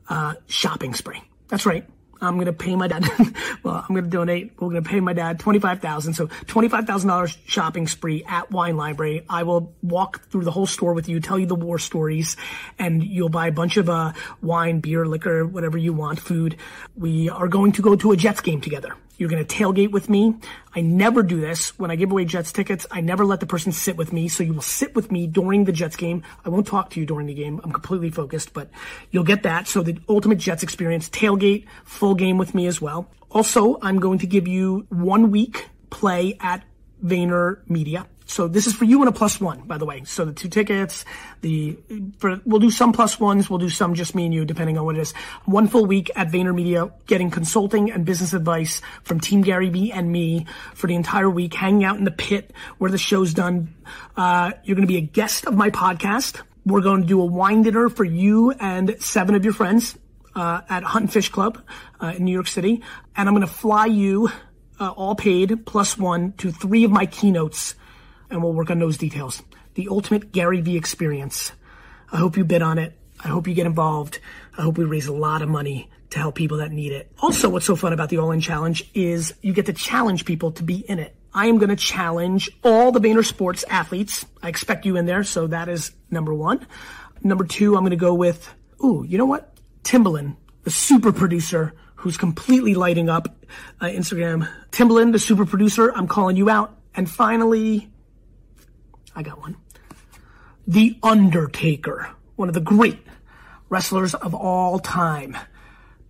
uh, shopping spree. That's right. I'm going to pay my dad. well, I'm going to donate. We're going to pay my dad 25000 So $25,000 shopping spree at Wine Library. I will walk through the whole store with you, tell you the war stories, and you'll buy a bunch of uh, wine, beer, liquor, whatever you want, food. We are going to go to a Jets game together. You're going to tailgate with me. I never do this. When I give away Jets tickets, I never let the person sit with me. So you will sit with me during the Jets game. I won't talk to you during the game. I'm completely focused, but you'll get that. So the ultimate Jets experience, tailgate, full game with me as well. Also, I'm going to give you one week play at Vayner Media. So this is for you and a plus one, by the way. So the two tickets, the for, we'll do some plus ones, we'll do some just me and you, depending on what it is. One full week at VaynerMedia, getting consulting and business advice from Team Gary Vee and me for the entire week, hanging out in the pit where the show's done. Uh, you're going to be a guest of my podcast. We're going to do a wine dinner for you and seven of your friends uh, at Hunt and Fish Club uh, in New York City, and I'm going to fly you uh, all paid plus one to three of my keynotes and we'll work on those details. The ultimate Gary Vee experience. I hope you bid on it. I hope you get involved. I hope we raise a lot of money to help people that need it. Also, what's so fun about the All In Challenge is you get to challenge people to be in it. I am going to challenge all the VaynerSports athletes. I expect you in there, so that is number one. Number two, I'm going to go with, ooh, you know what? Timbaland, the super producer who's completely lighting up uh, Instagram. Timbaland, the super producer, I'm calling you out. And finally, I got one. The Undertaker, one of the great wrestlers of all time.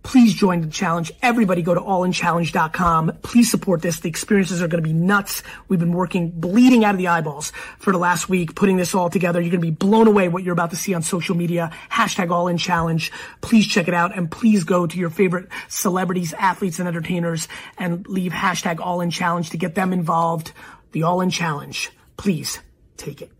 Please join the challenge. Everybody go to allinchallenge.com. Please support this. The experiences are going to be nuts. We've been working bleeding out of the eyeballs for the last week, putting this all together. You're going to be blown away what you're about to see on social media. Hashtag all in challenge. Please check it out and please go to your favorite celebrities, athletes, and entertainers and leave hashtag all in challenge to get them involved. The all in challenge. Please take it.